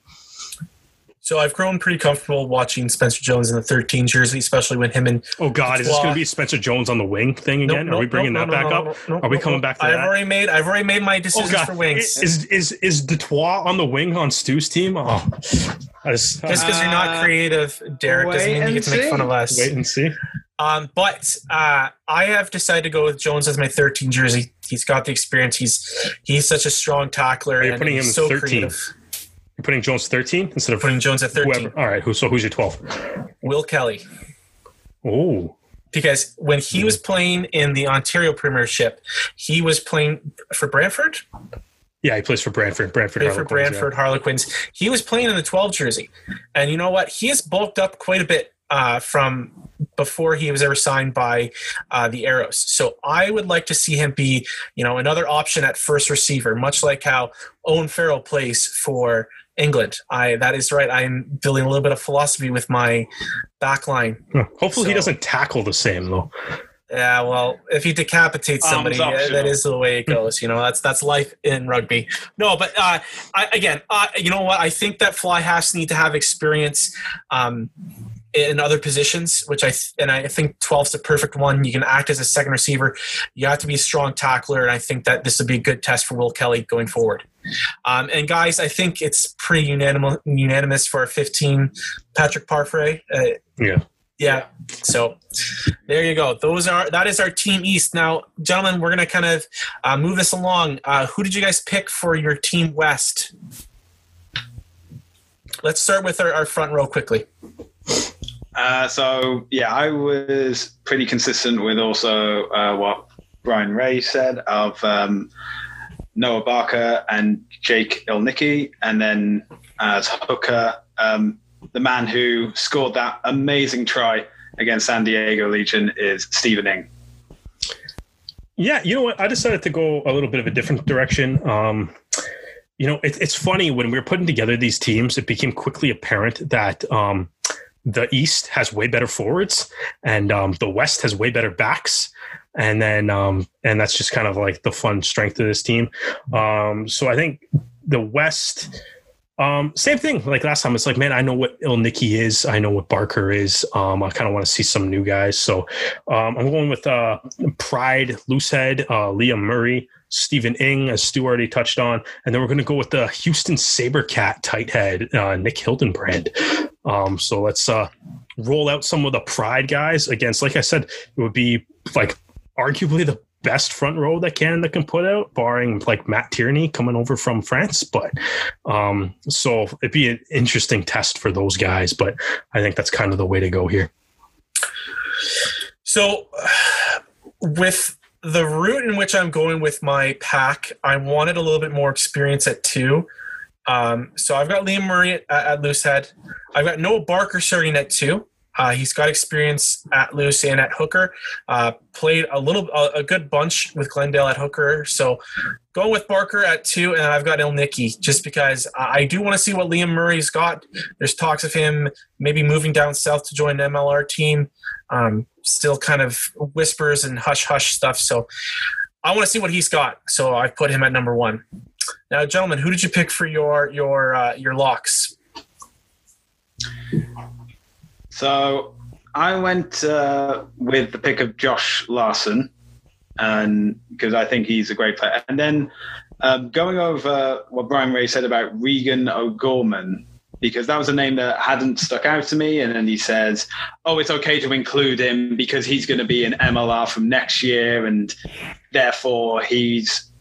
So I've grown pretty comfortable watching Spencer Jones in the 13 jersey, especially when him and oh god is this going to be spencer jones on the wing thing Nope, again are we bringing nope, that no, back no, up no, no, Are we no, coming no. back to I've that? already made I've already made my decisions Oh God! for wings. Is is is Detroit on the wing on Stu's team? Oh, I just, Just because you're not Uh, creative, Derek, doesn't mean you and get to make fun of us. wait and see. Um, but uh, I have decided to go with Jones as my 13 jersey. He's got the experience. He's he's such a strong tackler. you're and putting he's him so 13. creative. You're putting Jones 13 instead of Putting Jones at 13. whoever. All right, who? So who's your 12? Will Kelly. Oh, Because when he was playing in the Ontario Premiership, he was playing for Brantford. yeah, he plays for Brantford. Brantford. Played for Harlequins, yeah. Brantford Harlequins. He was playing in the 12 jersey. And you know what? He has bulked up quite a bit uh, from before he was ever signed by uh, the Arrows. So I would like to see him be, you know, another option at first receiver, much like how Owen Farrell plays for England. I that is right. I'm building a little bit of philosophy with my back line. Huh. Hopefully, he doesn't tackle the same though. Yeah, well, if he decapitates Arms somebody, yeah, that is the way it goes. You know, that's that's life in rugby. No, but uh, I, again, uh, you know what? I think that fly halves need to have experience um, in other positions, which I th- and I think 12 is the perfect one. You can act as a second receiver. You have to be a strong tackler, and I think that this would be a good test for Will Kelly going forward. Um, and guys, I think it's pretty unanimous unanimous for our 15, Patrick Parfrey. Uh, Yeah. yeah. So there you go. Those are that is our team East. Now, gentlemen, we're gonna kind of uh, move this along. Uh, who did you guys pick for your team West? Let's start with our, our front row quickly. Uh, so yeah, I was pretty consistent with also uh, what Brian Ray said of um, Noah Barker and Jake Ilnicki, and then as hooker, um, the man who scored that amazing try against San Diego Legion is Stephen Ing. Yeah, you know what? I decided to go a little bit of a different direction. Um, you know, it, it's funny when we were putting together these teams, it became quickly apparent that um, the East has way better forwards and um, the West has way better backs. And then, um, and that's just kind of like the fun strength of this team. Um, so I think the West um, same thing like last time. It's like, man, I know what Ilnicki is. I know what Barker is. Um, I kind of want to see some new guys. So um, I'm going with uh, Pride, Loosehead, uh, Liam Murray, Stephen Ing, as Stu already touched on. And then we're going to go with the Houston Sabercat tight head, uh, Nick Hildenbrand. Um, so let's uh, roll out some of the Pride guys against, like I said, it would be like arguably the best front row that Canada can put out, barring like Matt Tierney coming over from France. But um, so it'd be an interesting test for those guys. But I think that's kind of the way to go here. So, with the route in which I'm going with my pack, I wanted a little bit more experience at two. Um, so I've got Liam Murray at, at Loosehead. I've got Noah Barker starting at two. Uh, he's got experience at loose and at hooker. Uh, played a little, a, a, good bunch with Glendale at hooker. So going with Barker at two, and I've got Ilnicki just because I do want to see what Liam Murray's got. There's talks of him maybe moving down south to join an MLR team. Um, still kind of whispers and hush hush stuff. So I want to see what he's got. So I put him at number one. Now, gentlemen, who did you pick for your your uh, your locks? So I went uh, with the pick of Josh Larsen, and because I think he's a great player. And then um, going over what Brian Ray said about Regan O'Gorman, because that was a name that hadn't stuck out to me. And then he says, "Oh, it's okay to include him because he's going to be an MLR from next year, and therefore he's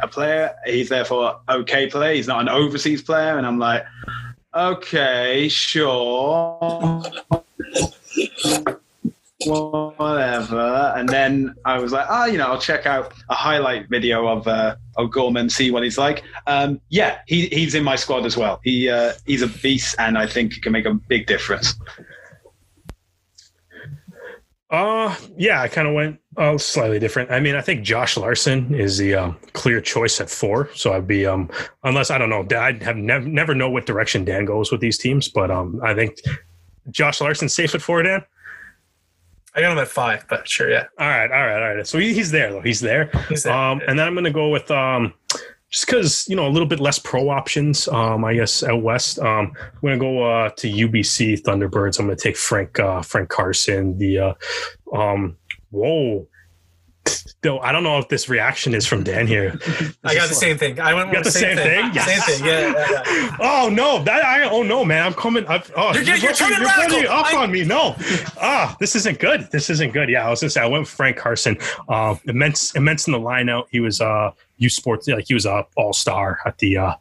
a player. He's therefore okay player. He's not an overseas player." And I'm like okay, sure. Whatever. And then I was like, oh, you know, I'll check out a highlight video of uh, O'Gorman, see what he's like. Um, yeah, he, he's in my squad as well. He uh, he's a beast, and I think he can make a big difference. Uh, yeah, I kind of went uh, slightly different. I mean, I think Josh Larsen is the um, clear choice at four. So I'd be, um, unless I don't know, I have never never know what direction Dan goes with these teams, but um, I think Josh Larsen's safe at four. Dan, I got him at five, but sure, yeah. All right, all right, all right. So he, he's there though. He's there. He's there. Um, and then I'm gonna go with um, just because you know a little bit less pro options. Um, I guess out west. Um, I'm gonna go uh, to UBC Thunderbirds. I'm gonna take Frank uh, Frank Carson. The uh, um, whoa. Though I don't know if this reaction is from Dan here. I got the same thing. I went with got the same thing? Yes. Same thing. Yeah. yeah, yeah. Oh no! That I oh no, man! I'm coming. I've, oh, You're you're turning running up I- on me. No, ah, this isn't good. This isn't good. Yeah, I was gonna say I went with Frank Carson. Uh, immense, immense in the lineout. He was uh, U Sports like he was a all star at the uh,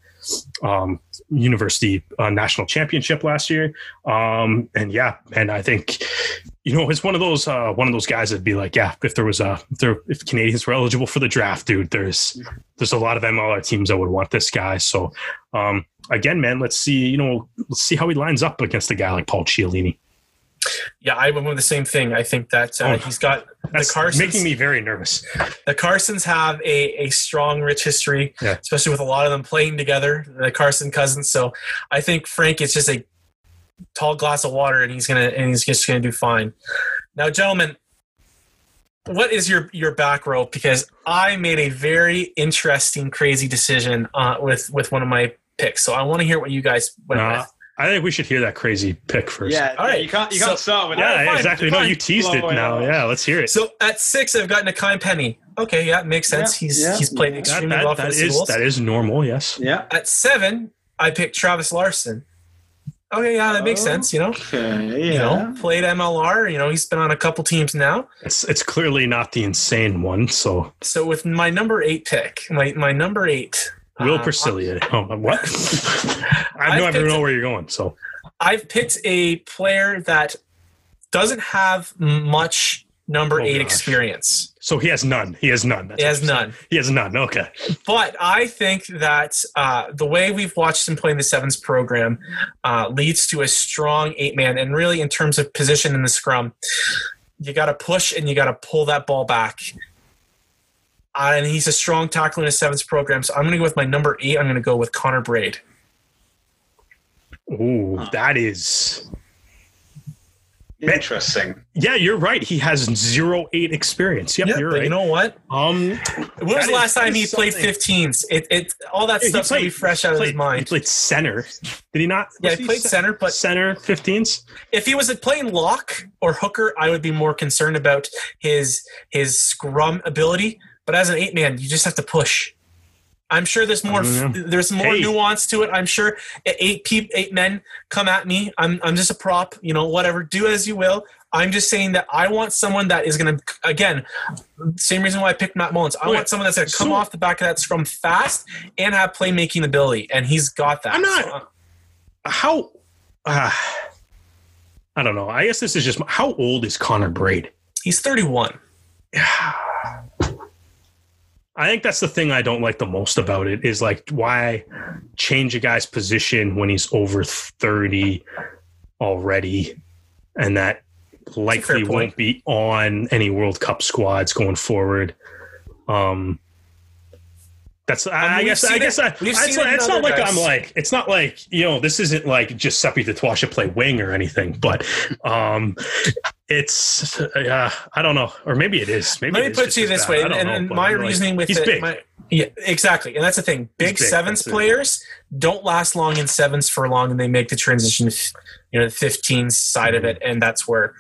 um, university uh, national championship last year. Um, and yeah, and I think you know it's one of those uh, one of those guys that'd be like, yeah, if there was a if there if Canadians were eligible for the draft, dude, there's there's a lot of MLR teams that would want this guy. So um, again, man, let's see, you know, let's see how he lines up against a guy like Paul Ciulini. Yeah, I went with the same thing. I think that uh, Oh, he's got the Carsons. making me very nervous. the Carsons have a, a strong, rich history, Yeah. especially with a lot of them playing together, the Carson cousins. So I think Frank is just a tall glass of water, and he's gonna and he's just gonna do fine. Now, gentlemen, what is your your back row? Because I made a very interesting, crazy decision uh, with with one of my picks. So I want to hear what you guys went Uh, with. I think we should hear that crazy pick first. Yeah, All right. you can't you So- can't start with Yeah, that. fine, exactly. No, you teased it now. out. Yeah, let's hear it. So at six, I've gotten Nakai Penny. Okay, yeah, makes sense. Yeah, he's yeah. he's played That- that, extremely that, well for the is that is normal. Yes. Yeah. At seven, I picked Travis Larson. Okay, yeah, that makes Oh. sense. You know, Okay. yeah. you know, played MLR. You know, he's been on a couple teams now. It's it's clearly not the insane one. So So with my number eight pick, my my number eight, Will uh, Percillier. Oh, what? I I've I know where you're going. So I've picked a player that doesn't have much number Oh, eight gosh. experience. So he has none. He has none. That's He has none. He has none. Okay. But I think that uh, the way we've watched him play in the sevens program uh, leads to a strong eight man. And really, in terms of position in the scrum, you got to push and you got to pull that ball back. Uh, and he's a strong tackler in a sevens program. So I'm going to go with my number eight. I'm going to go with Connor Braid. Ooh, that is. Interesting. Yeah, you're right. He has zero eight experience. Yep, Yeah, you're right. you know what? um, When was the last time he is played something. 15s? It, it all that he stuff's gonna be fresh out of his mind. He played center. Did he not? Yeah, was he played center, but center 15s. if he was playing lock or hooker, I would be more concerned about his his scrum ability. But as an eight man, you just have to push. I'm sure there's more. There's more Hey. nuance to it. I'm sure eight peop, eight men come at me. I'm I'm just a prop. You know, whatever. Do as you will. I'm just saying that I want someone that is going to again, same reason why I picked Matt Mullins. I Wait, want someone that's going to come so- off the back of that scrum fast and have playmaking ability, and he's got that. I'm not- So, uh, How? Uh, I don't know. I guess this is just how old is Connor Braid? he's 31. I think that's the thing I don't like the most about it is like why change a guy's position when he's over 30 already and that likely won't be on any World Cup squads going forward. Um that's I, I guess I guess it- I, it's, not, it's not like guys. I'm like it's not like you know this isn't like just Seppi Tatwasha play wing or anything but um it's uh, I don't know or maybe it is maybe Let it me put it to you this bad. way, and, and, know, my I'm like- reasoning with he's it, big. my- yeah, exactly, and that's the thing. Big big, sevens that's it. players don't last long in sevens for long, and they make the transition, you know, the 15 side of it, and that's where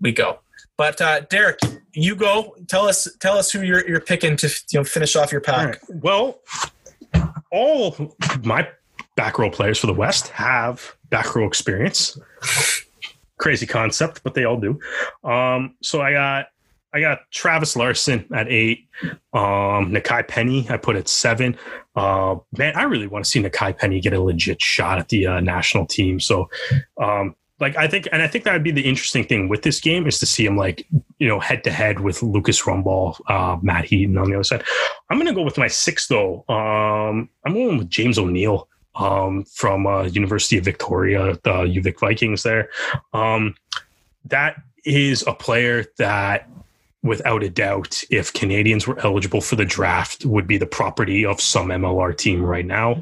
we go. But uh, Derek, you go. Tell us, tell us who you're, you're picking to you know finish off your pack. right. Well, all my back row players for the West have back row experience. Crazy concept, but they all do. Um, so I got I got Travis Larson at eight. Um, Nakai Penny I put at seven. Uh, man, I really want to see Nakai Penny get a legit shot at the uh, national team. So, um, like I think, and I think that would be the interesting thing with this game is to see him like you know head to head with Lucas Rumball, uh, Matt Heaton on the other side. I'm going to go with my six though. Um, I'm going with James O'Neill um, from uh, University of Victoria, the UVic Vikings. There, um, that is a player that, without a doubt, if Canadians were eligible for the draft, would be the property of some MLR team right now.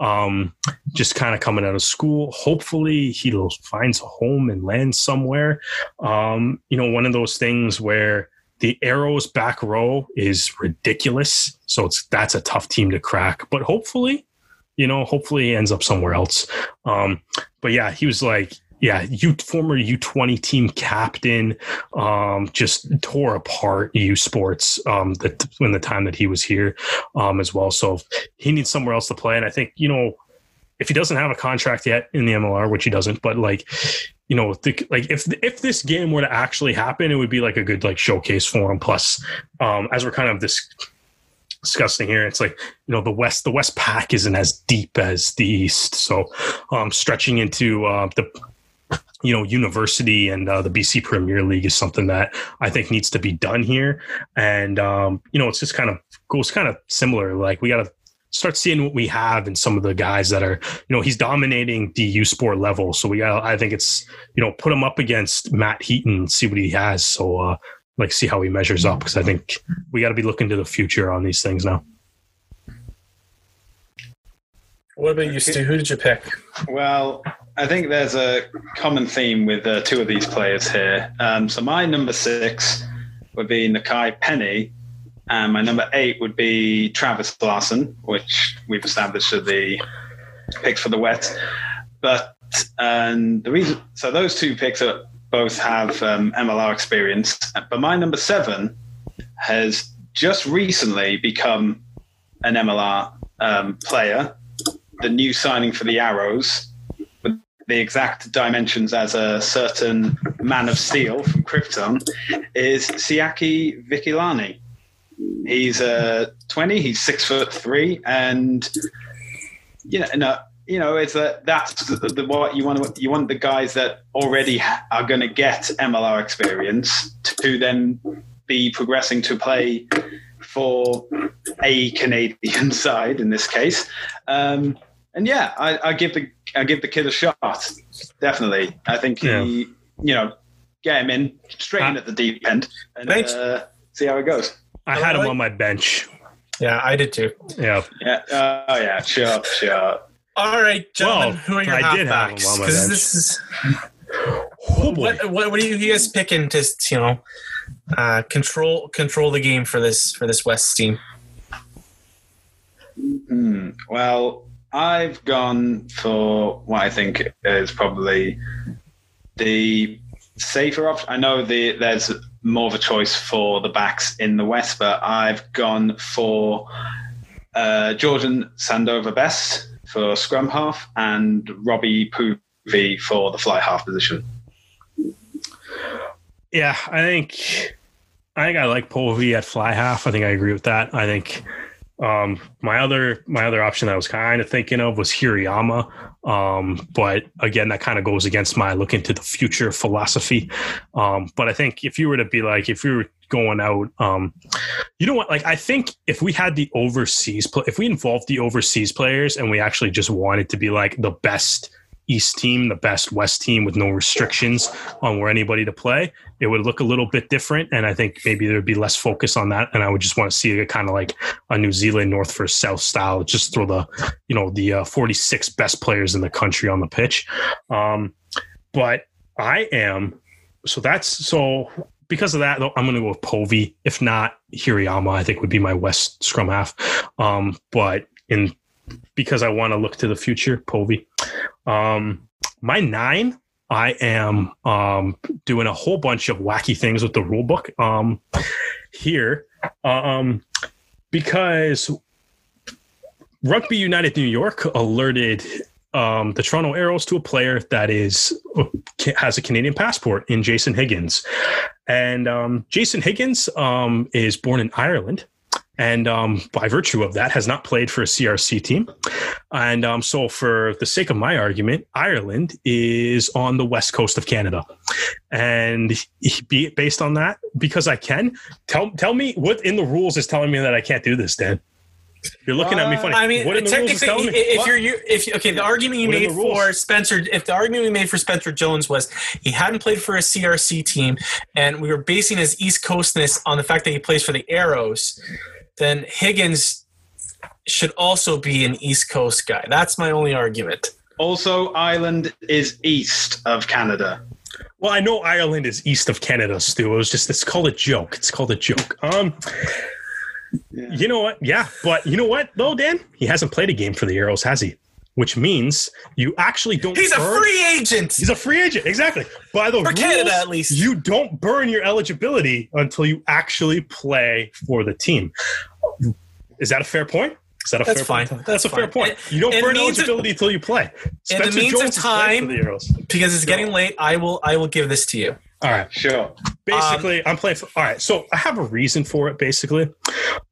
Um, just kind of coming out of school. Hopefully, he finds a home and lands somewhere. Um, you know, one of those things where the Arrows back row is ridiculous. So it's that's a tough team to crack. But hopefully, you know, hopefully he ends up somewhere else. Um, but yeah, he was like, yeah, you former U twenty team captain, um, just tore apart U Sports um, the, when the time that he was here um, as well. So he needs somewhere else to play, and I think you know if he doesn't have a contract yet in the MLR, which he doesn't, but like you know, the, like if if this game were to actually happen, it would be like a good like showcase for him. Plus, um, as we're kind of this discussing here, it's like you know the west the west pack isn't as deep as the east, so um, stretching into uh, the you know university and uh, the BC Premier League is something that I think needs to be done here, and um, you know it's just kind of goes kind of similar. Like we got to start seeing what we have in some of the guys that are, you know, he's dominating the U sport level. So we got, I think it's, you know, put him up against Matt Heaton, see what he has. So, uh, like, see how he measures up because I think we got to be looking to the future on these things now. What about you, Stu? Who did you pick? Well, I think there's a common theme with uh, two of these players here. Um, so my number six would be Nakai Penny, and my number eight would be Travis Larson, which we've established are the picks for the wet. But and the reason, so those two picks are both have um, MLR experience. But my number seven has just recently become an MLR um, player, the new signing for the Arrows, the exact dimensions as a certain man of steel from Krypton, is Siaki Vikilani. He's uh, 20. He's six foot three, and you know, no, you know, it's that that's the, the, what you want. You want the guys that already are going to get MLR experience to then be progressing to play for a Canadian side in this case. Um, and yeah, I, I give the I give the kid a shot. Definitely, I think he, Yeah. you know, get him in straight in Uh, at the deep end and Thanks. uh, see how it goes. I had him on my bench. Yeah, I did too. Yeah. Yeah. Oh yeah. Sure. Sure. All right, gentlemen, Well, who are your I did have halfbacks? him on my 'Cause bench. this is Oh boy. what, what what are you guys picking to you know uh, control control the game for this for this West team? Hmm. Well, I've gone for what I think is probably the safer option. I know the, there's more of a choice for the backs in the West, but I've gone for uh, Jordan Sandover Best for scrum half and Robbie Povey for the fly half position. Yeah, I think I think I like Povey at fly half. I think I agree with that. I think um, my other my other option that I was kind of thinking of was Hirayama. Um, but again, that kind of goes against my look into the future philosophy. Um, but I think if you were to be like, if you were going out, um, you know what? Like, I think if we had the overseas, pl- if we involved the overseas players and we actually just wanted to be like the best East team, the best West team with no restrictions on where anybody to play, it would look a little bit different. And I think maybe there'd be less focus on that. And I would just want to see a kind of like a New Zealand North versus South style. Just throw the, you know, the uh, 46 best players in the country on the pitch. Um, but I am, so that's so because of that, though, I'm going to go with Povey. If not, Hirayama, I think would be my West scrum half. Um, but in because I want to look to the future, Povey. Um, my nine, I am um, doing a whole bunch of wacky things with the rule book um, here um, because Rugby United New York alerted um, the Toronto Arrows to a player that is has a Canadian passport in Jason Higgins, and um, Jason Higgins um, is born in Ireland. And um, by virtue of that, has not played for a CRC team. And um, so, for the sake of my argument, Ireland is on the west coast of Canada. And be based on that, because I can, tell tell me what in the rules is telling me that I can't do this, Dan. You're looking at me funny. I mean, what in the rules is technically, telling me? if What? you're you, if okay, the argument you What made for Spencer, if the argument we made for Spencer Jones was he hadn't played for a CRC team, and we were basing his East Coastness on the fact that he plays for the Arrows, then Higgins should also be an East Coast guy. That's my only argument. Also, Ireland is east of Canada. Well, I know Ireland is east of Canada, Stu. It was just it's called a joke. It's called a joke. Um, you know what? Yeah, but you know what though, Dan? He hasn't played a game for the Arrows, has he? Which means you actually don't. He's a free agent He's a free agent, exactly. By the for rules, Canada, at least. you don't burn your eligibility until you actually play for the team. Is that a fair point? Is that a That's fair fine. point? That's That's, a fair point. You don't In burn eligibility until you play. In the means of time- the because it's getting late. I will I will give this to you. All right. Sure. basically i'm playing for, all right so i have a reason for it basically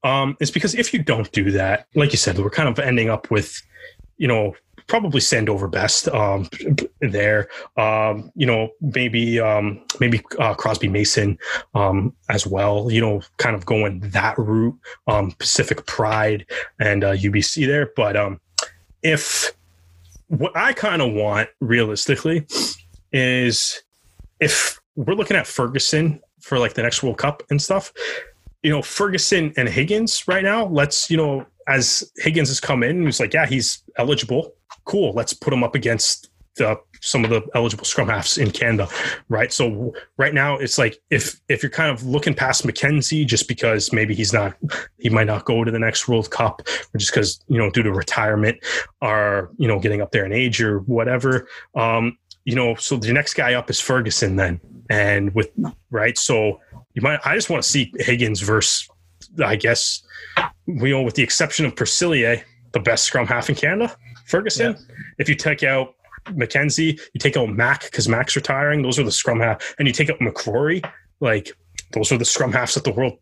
um it's because if you don't do that like you said we're kind of ending up with you know probably Sandover Best um there. Um you know maybe um maybe uh, crosby mason um as well you know kind of going that route um pacific pride and uh, ubc there. But um if what i kind of want realistically is if we're looking at Ferguson for like the next World Cup and stuff, you know, Ferguson and Higgins right now, let's, you know, as Higgins has come in, he's like, yeah, he's eligible. Cool. Let's put him up against the, some of the eligible scrum halves in Canada. Right. So right now it's like if if you're kind of looking past Mackenzie just because maybe he's not he might not go to the next World Cup or just because, you know, due to retirement or, you know, getting up there in age or whatever. Um, you know, so the next guy up is Ferguson then. And with right, so you might I just want to see Higgins versus I guess we know, with the exception of Percillier, the best scrum half in Canada, Ferguson. If you take out Mackenzie, you take out Mac because Mac's retiring, those are the scrum half, and you take out McRorie, like those are the scrum halves at the World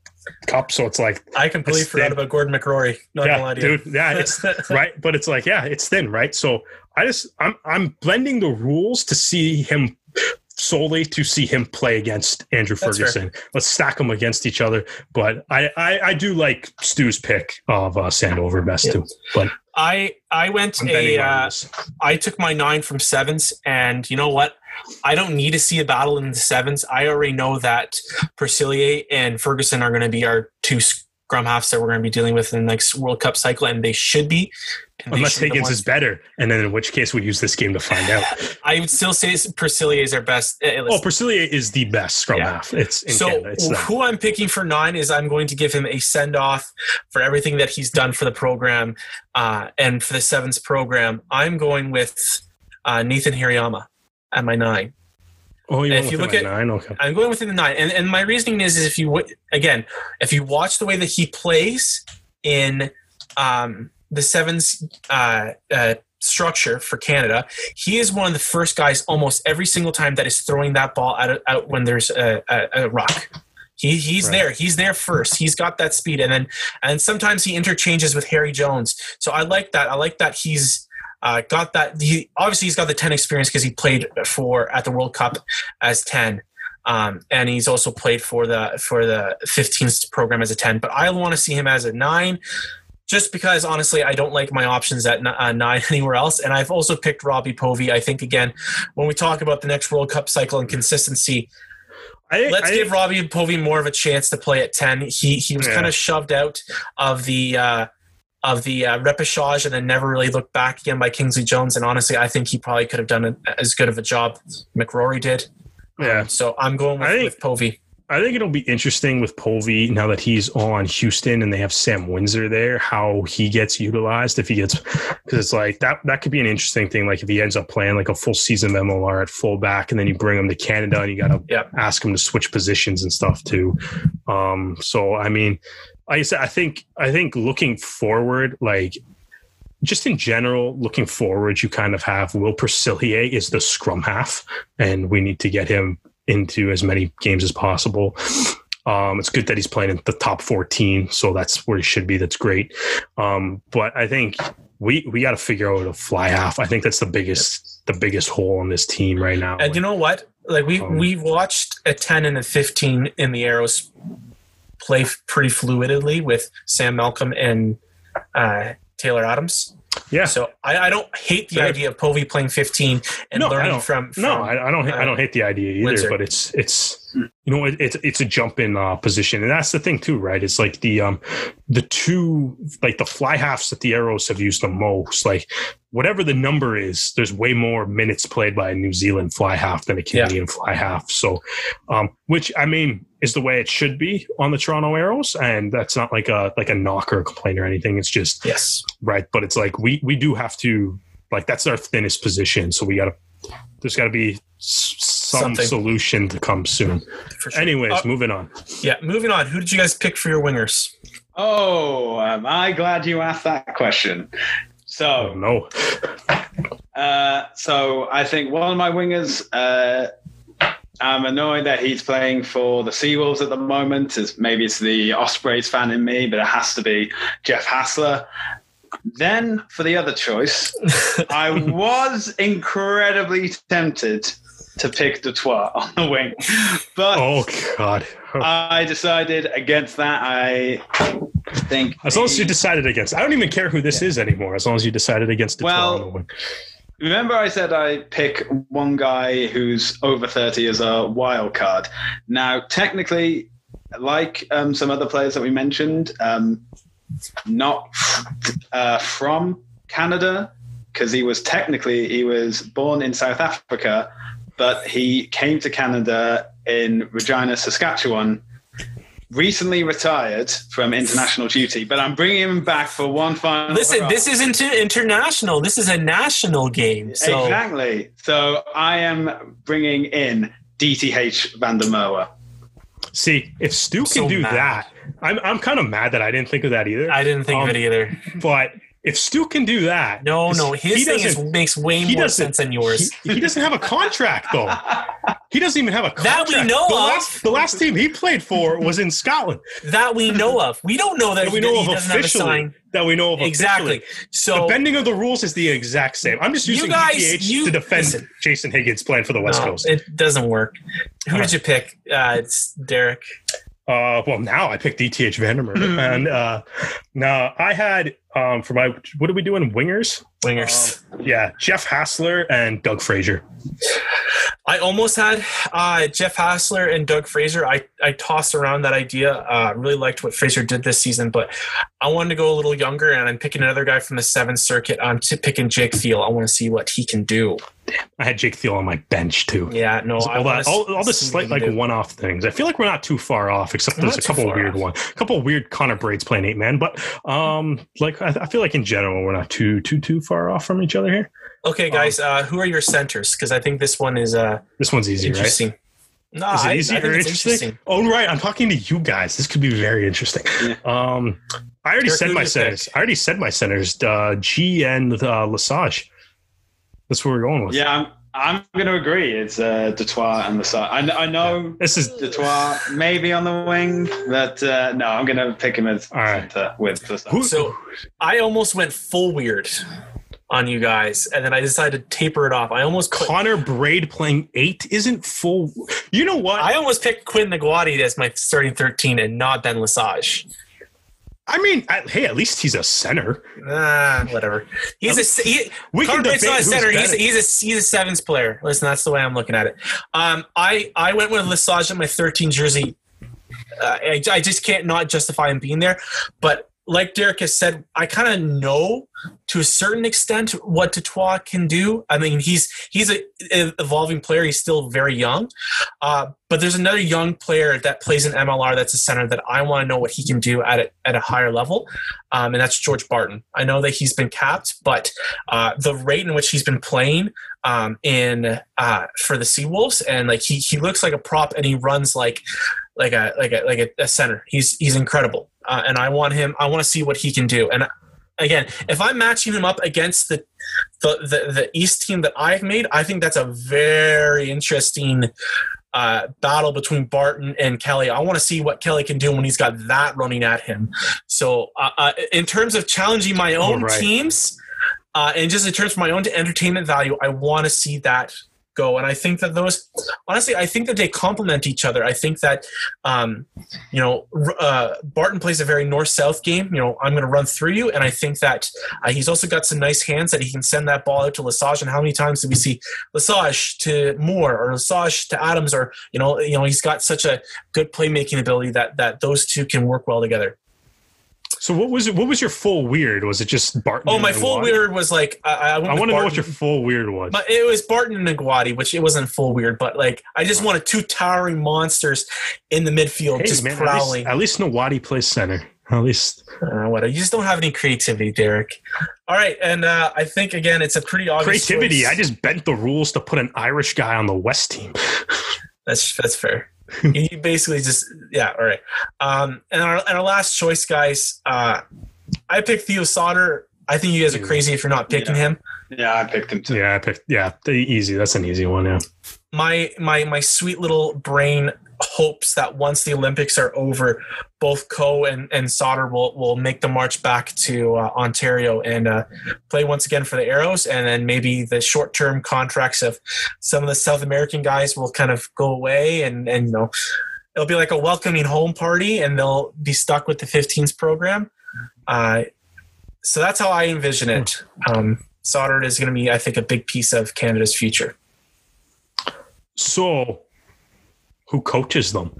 Cup. So it's like I completely forgot thin. about Gordon McRorie. Not yeah, lie to you. dude. Yeah, it's right, but it's like, yeah, it's thin, right? So I just I'm I'm blending the rules to see him solely to see him play against Andrew That's Ferguson. Let's stack them against each other. But I, I, I do like Stu's pick of uh, Sandover best Yeah. too. But I I went a uh. I took my nine from sevens, and you know what? I don't need to see a battle in the sevens. I already know that Percillier and Ferguson are going to be our two scrum halves that we're going to be dealing with in the next World Cup cycle, and they should be. And Unless should be the Higgins ones- is better, and then in which case we use this game to find out. I would still say Percillier is our best. uh, Oh, Percillier is the best scrum Yeah. half. It's so Canada. It's who I'm picking for nine is I'm going to give him a send off for everything that he's done for the program uh, and for the sevens program. I'm going with uh, Nathan Hirayama at my nine. Oh, you if you with look at- nine. Okay. I'm going within the nine, and and my reasoning is, is if you w- again, if you watch the way that he plays in um, the sevens uh, uh, structure for Canada, he is one of the first guys almost every single time that is throwing that ball out out when there's a, a, a rock. He he's Right. there. He's there first. He's got that speed, and then and sometimes he interchanges with Harry Jones. So I like that. I like that he's. Uh, got that he obviously he's got the 10 experience because he played for at the world cup as 10 um, and he's also played for the for the 15th program as a 10 but i want to see him as a 9 just because honestly i don't like my options at n- uh, 9 anywhere else and i've also picked robbie povey i think again when we talk about the next world cup cycle and consistency I, let's I, give robbie povey more of a chance to play at 10 he he was Yeah. kind of shoved out of the uh, of the uh, repechage and then never really looked back again by Kingsley Jones. And honestly, I think he probably could have done a, as good of a job McRorie did. Yeah. So I'm going with, I think- with Povey. I think it'll be interesting with Povey now that he's on Houston and they have Sam Windsor there, how he gets utilized if he gets because it's like that that could be an interesting thing. Like if he ends up playing like a full season of MLR at fullback and then you bring him to Canada and you gotta Yep. ask him to switch positions and stuff too. Um so I mean like I said, I think I think looking forward, like just in general, looking forward, you kind of have Will Percillier is the scrum half, and we need to get him into as many games as possible. Um, it's good that he's playing in the top 14, so that's where he should be. That's great. Um, but I think we we got to figure out a fly half. I think that's the biggest the biggest hole in this team right now. And you know what? Like we Um, we watched a 10 and a 15 in the Arrows play pretty fluidly with Sam Malcolm and uh, Taylor Adams. Yeah, So I, I don't hate the Fair. idea of Povey playing 15 and No, I learning don't- from, from no, I, I don't. I uh, don't hate the idea either. Windsor. But it's it's you know it, it's it's a jump in uh, position, and that's the thing too, right? It's like the um the two like the fly halves that the arrows have used the most. Like whatever the number is, there's way more minutes played by a New Zealand fly half than a Canadian fly half. So, um, which I mean is the way it should be on the Toronto Arrows, and that's not like a like a knock or a complaint or anything. It's just yes. right but it's like we we do have to like that's our thinnest position so we gotta there's gotta be s- some Something. solution to come soon sure. anyways Uh, moving on yeah, moving on. Who did you guys pick for your wingers? Oh, am I glad you asked that question? Oh So, no uh, so I think one of my wingers. Uh, I'm annoyed that he's playing for the Seawolves at the moment. As maybe it's the Ospreys fan in me, but it has to be Jeff Hassler. Then for the other choice, I was incredibly tempted to pick Dutois on the wing, but oh god I decided against that. I think as long as you decided against i don't even care who this is anymore as long as you decided against the Well, Remember, I said I pick one guy who's over 30 as a wild card. Now, technically, like um, some other players that we mentioned, um, not uh, from Canada, because he was technically he was born in South Africa, but he came to Canada in Regina, Saskatchewan. Recently retired from international duty, but I'm bringing him back for one final. Listen, hurrah. this isn't international. This is a national game. So Exactly. So I am bringing in DTH Van der Merwe. see if stu can so do mad. that i'm, I'm kind of mad that i didn't think of that either I didn't think Um, of it either. but if stu can do that no, no, he his thing is, makes way more sense than yours. he, he doesn't have a contract though He doesn't even have a contract. That we know the of. Last, the last team he played for was in Scotland. that we know of. We don't know that, That we know of doesn't have a officially. sign. That we know of Exactly. officially. The So bending of the rules is the exact same. I'm just You using guys- DTH you- to defend listen. Jason Higgins playing for the West no, Coast. it doesn't work. Who did you pick? Uh, it's Derek. Uh, well, now I picked DTH Van der Merwe, and uh, now I had um, for my what are we doing? Wingers, Wingers. yeah, Jeff Hassler and Doug Fraser. I almost had uh, Jeff Hassler and Doug Fraser. I, I tossed around that idea. Uh, really liked what Fraser did this season, but I wanted to go a little younger, and I'm picking another guy from the Seventh Circuit. I'm t- picking Jake Thiel. I want to see what he can do. I had Jake Thiel on my bench too. Yeah, no, all, that, all, all the slight like one-off things. I feel like we're not too far off, except there's a couple weird off. one, a couple weird Connor Braids playing eight man. But um, like I, I feel like in general we're not too too too far off from each other here. Okay, guys, uh, who are your centers? Because I think this one is uh, This one's easy, right? interesting. No, Is it easy I or interesting? interesting. Oh, right. I'm talking to you guys. This could be very interesting. Um, I already Derek, said my do you centers. I already said my centers. Uh, G and uh, Lesage. That's where we're going with. Yeah, I'm, I'm going to agree. It's uh, Detroit and the side. I, I know This is Detroit maybe on the wing, but uh, no, I'm going to pick him as All right. center with the side. So I almost went full weird on you guys, and then I decided to taper it off. I almost put, Connor Braid playing eight isn't full. You know what? I almost picked Quinn Ngawati as my starting 13 and not Ben Lesage. I mean, I, hey, at least he's a center. Ah, whatever. He's a he, We can debate not a center. He's a, he's a he's a sevens player. Listen, that's the way I'm looking at it. Um, I I went with Lesage in my 13 jersey. Uh, I, I just can't not justify him being there, but like Derek has said, I kind of know to a certain extent what Detroit can do. I mean, he's he's a, a evolving player. He's still very young, uh, but there's another young player that plays in MLR that's a center that I want to know what he can do at a, at a higher level, um, and that's George Barton. I know that he's been capped, but uh, the rate in which he's been playing um, in uh, for the Seawolves, and like he he looks like a prop, and he runs like like a like a like a, a center. He's he's incredible, uh, and I want him. I want to see what he can do. And again, if I'm matching him up against the the the, the East team that I've made, I think that's a very interesting. Uh, battle between Barton and Kelly. I want to see what Kelly can do when he's got that running at him. So, uh, uh, in terms of challenging my own right. teams, uh, and just in terms of my own entertainment value, I want to see that go. And I think that those, honestly, I think that they complement each other. I think that, um, you know, uh, Barton plays a very north-south game. You know, I'm going to run through you, and I think that uh, he's also got some nice hands that he can send that ball out to Lesage. And how many times do we see Lesage to Moor or Lesage to Adams? Or you know, you know, he's got such a good playmaking ability that that those two can work well together. So what was it? What was your full weird? Was it just Barton? Oh, my full Ngawati? weird was like I, I, I want to know what your full weird was. But it was Barton and Ngawati, which it wasn't full weird, but like I just wanted two towering monsters in the midfield, hey just man, at prowling. least, at least Ngawati plays center. At least Uh, what? You just don't have any creativity, Derek. All right, and uh, I think again it's a pretty obvious creativity. choice. I just bent the rules to put an Irish guy on the West team. that's that's fair. You basically just yeah. All right, um, and our and our last choice, guys. Uh, I picked Theo Sauter. I think you guys are crazy if you're not picking Yeah. him. Yeah, I picked him too. Yeah, I picked. Yeah, the easy. That's an easy one. Yeah. my my my sweet little brain hopes that once the Olympics are over, both Coe and, and Sauter will, will make the march back to uh, Ontario and uh, play once again for the Arrows, and then maybe the short term contracts of some of the South American guys will kind of go away, and and you know it'll be like a welcoming home party, and they'll be stuck with the 15s program. Uh, so that's how I envision it. Um, Sauter is going to be, I think, a big piece of Canada's future. So, who coaches them?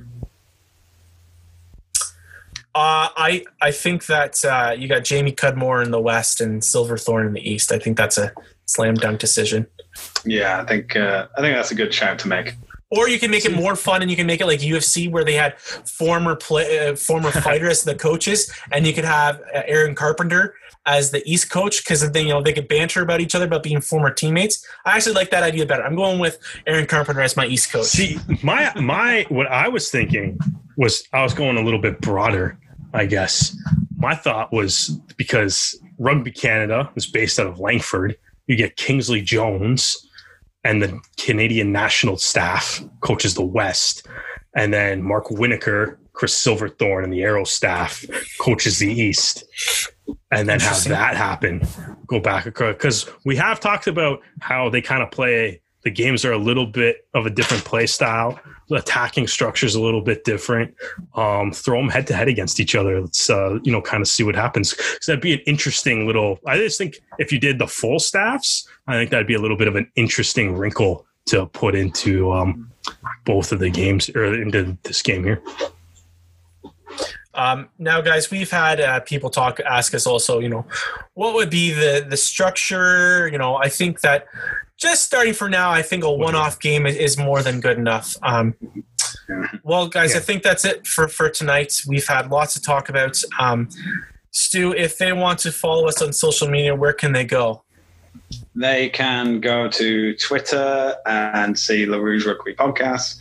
Uh, I I think that uh, you got Jamie Cudmore in the West and Silverthorne in the East. I think that's a slam dunk decision. Yeah, I think uh, I think that's a good shout to make. Or you can make it more fun, and you can make it like UFC, where they had former play, uh, former fighters, the coaches, and you could have uh, Aaron Carpenter as the East coach because then you know they could banter about each other about being former teammates. I actually like that idea better. I'm going with Aaron Carpenter as my East coach. See, my my what I was thinking was I was going a little bit broader, I guess. My thought was because Rugby Canada is based out of Langford, you get Kingsley Jones and the Canadian national staff coaches the West, and then Mark Winokur, Chris Silverthorne, and the Arrow staff coaches the East, and then have that happen. Go back because we have talked about how they kind of play. The games are a little bit of a different play style. The attacking structure is a little bit different. Um, throw them head to head against each other. Let's uh, you know kind of see what happens. Because that'd be an interesting little. I just think if you did the full staffs, I think that'd be a little bit of an interesting wrinkle to put into um, both of the games or into this game here. Um, now, guys, we've had uh, people talk, ask us also, you know, what would be the the structure? You know, I think that just starting for now, I think a one-off game is, is more than good enough. Um, well, guys, I think that's it for for tonight. We've had lots to talk about. Um, Stu, if they want to follow us on social media, where can they go? They can go to Twitter and see La Rouge Rugby podcast.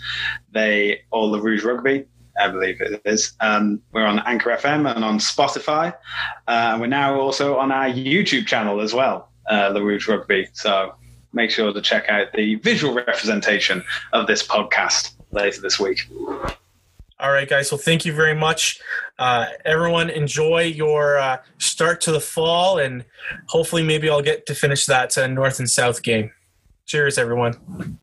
They or La Rouge Rugby, I believe it is. Um, we're on Anchor FM and on Spotify. Uh, we're now also on our YouTube channel as well, uh, La Rouge Rugby. So make sure to check out the visual representation of this podcast later this week. All right, guys. Well, thank you very much. Uh, everyone, enjoy your uh, start to the fall, and hopefully, maybe I'll get to finish that uh, North and South game. Cheers, everyone.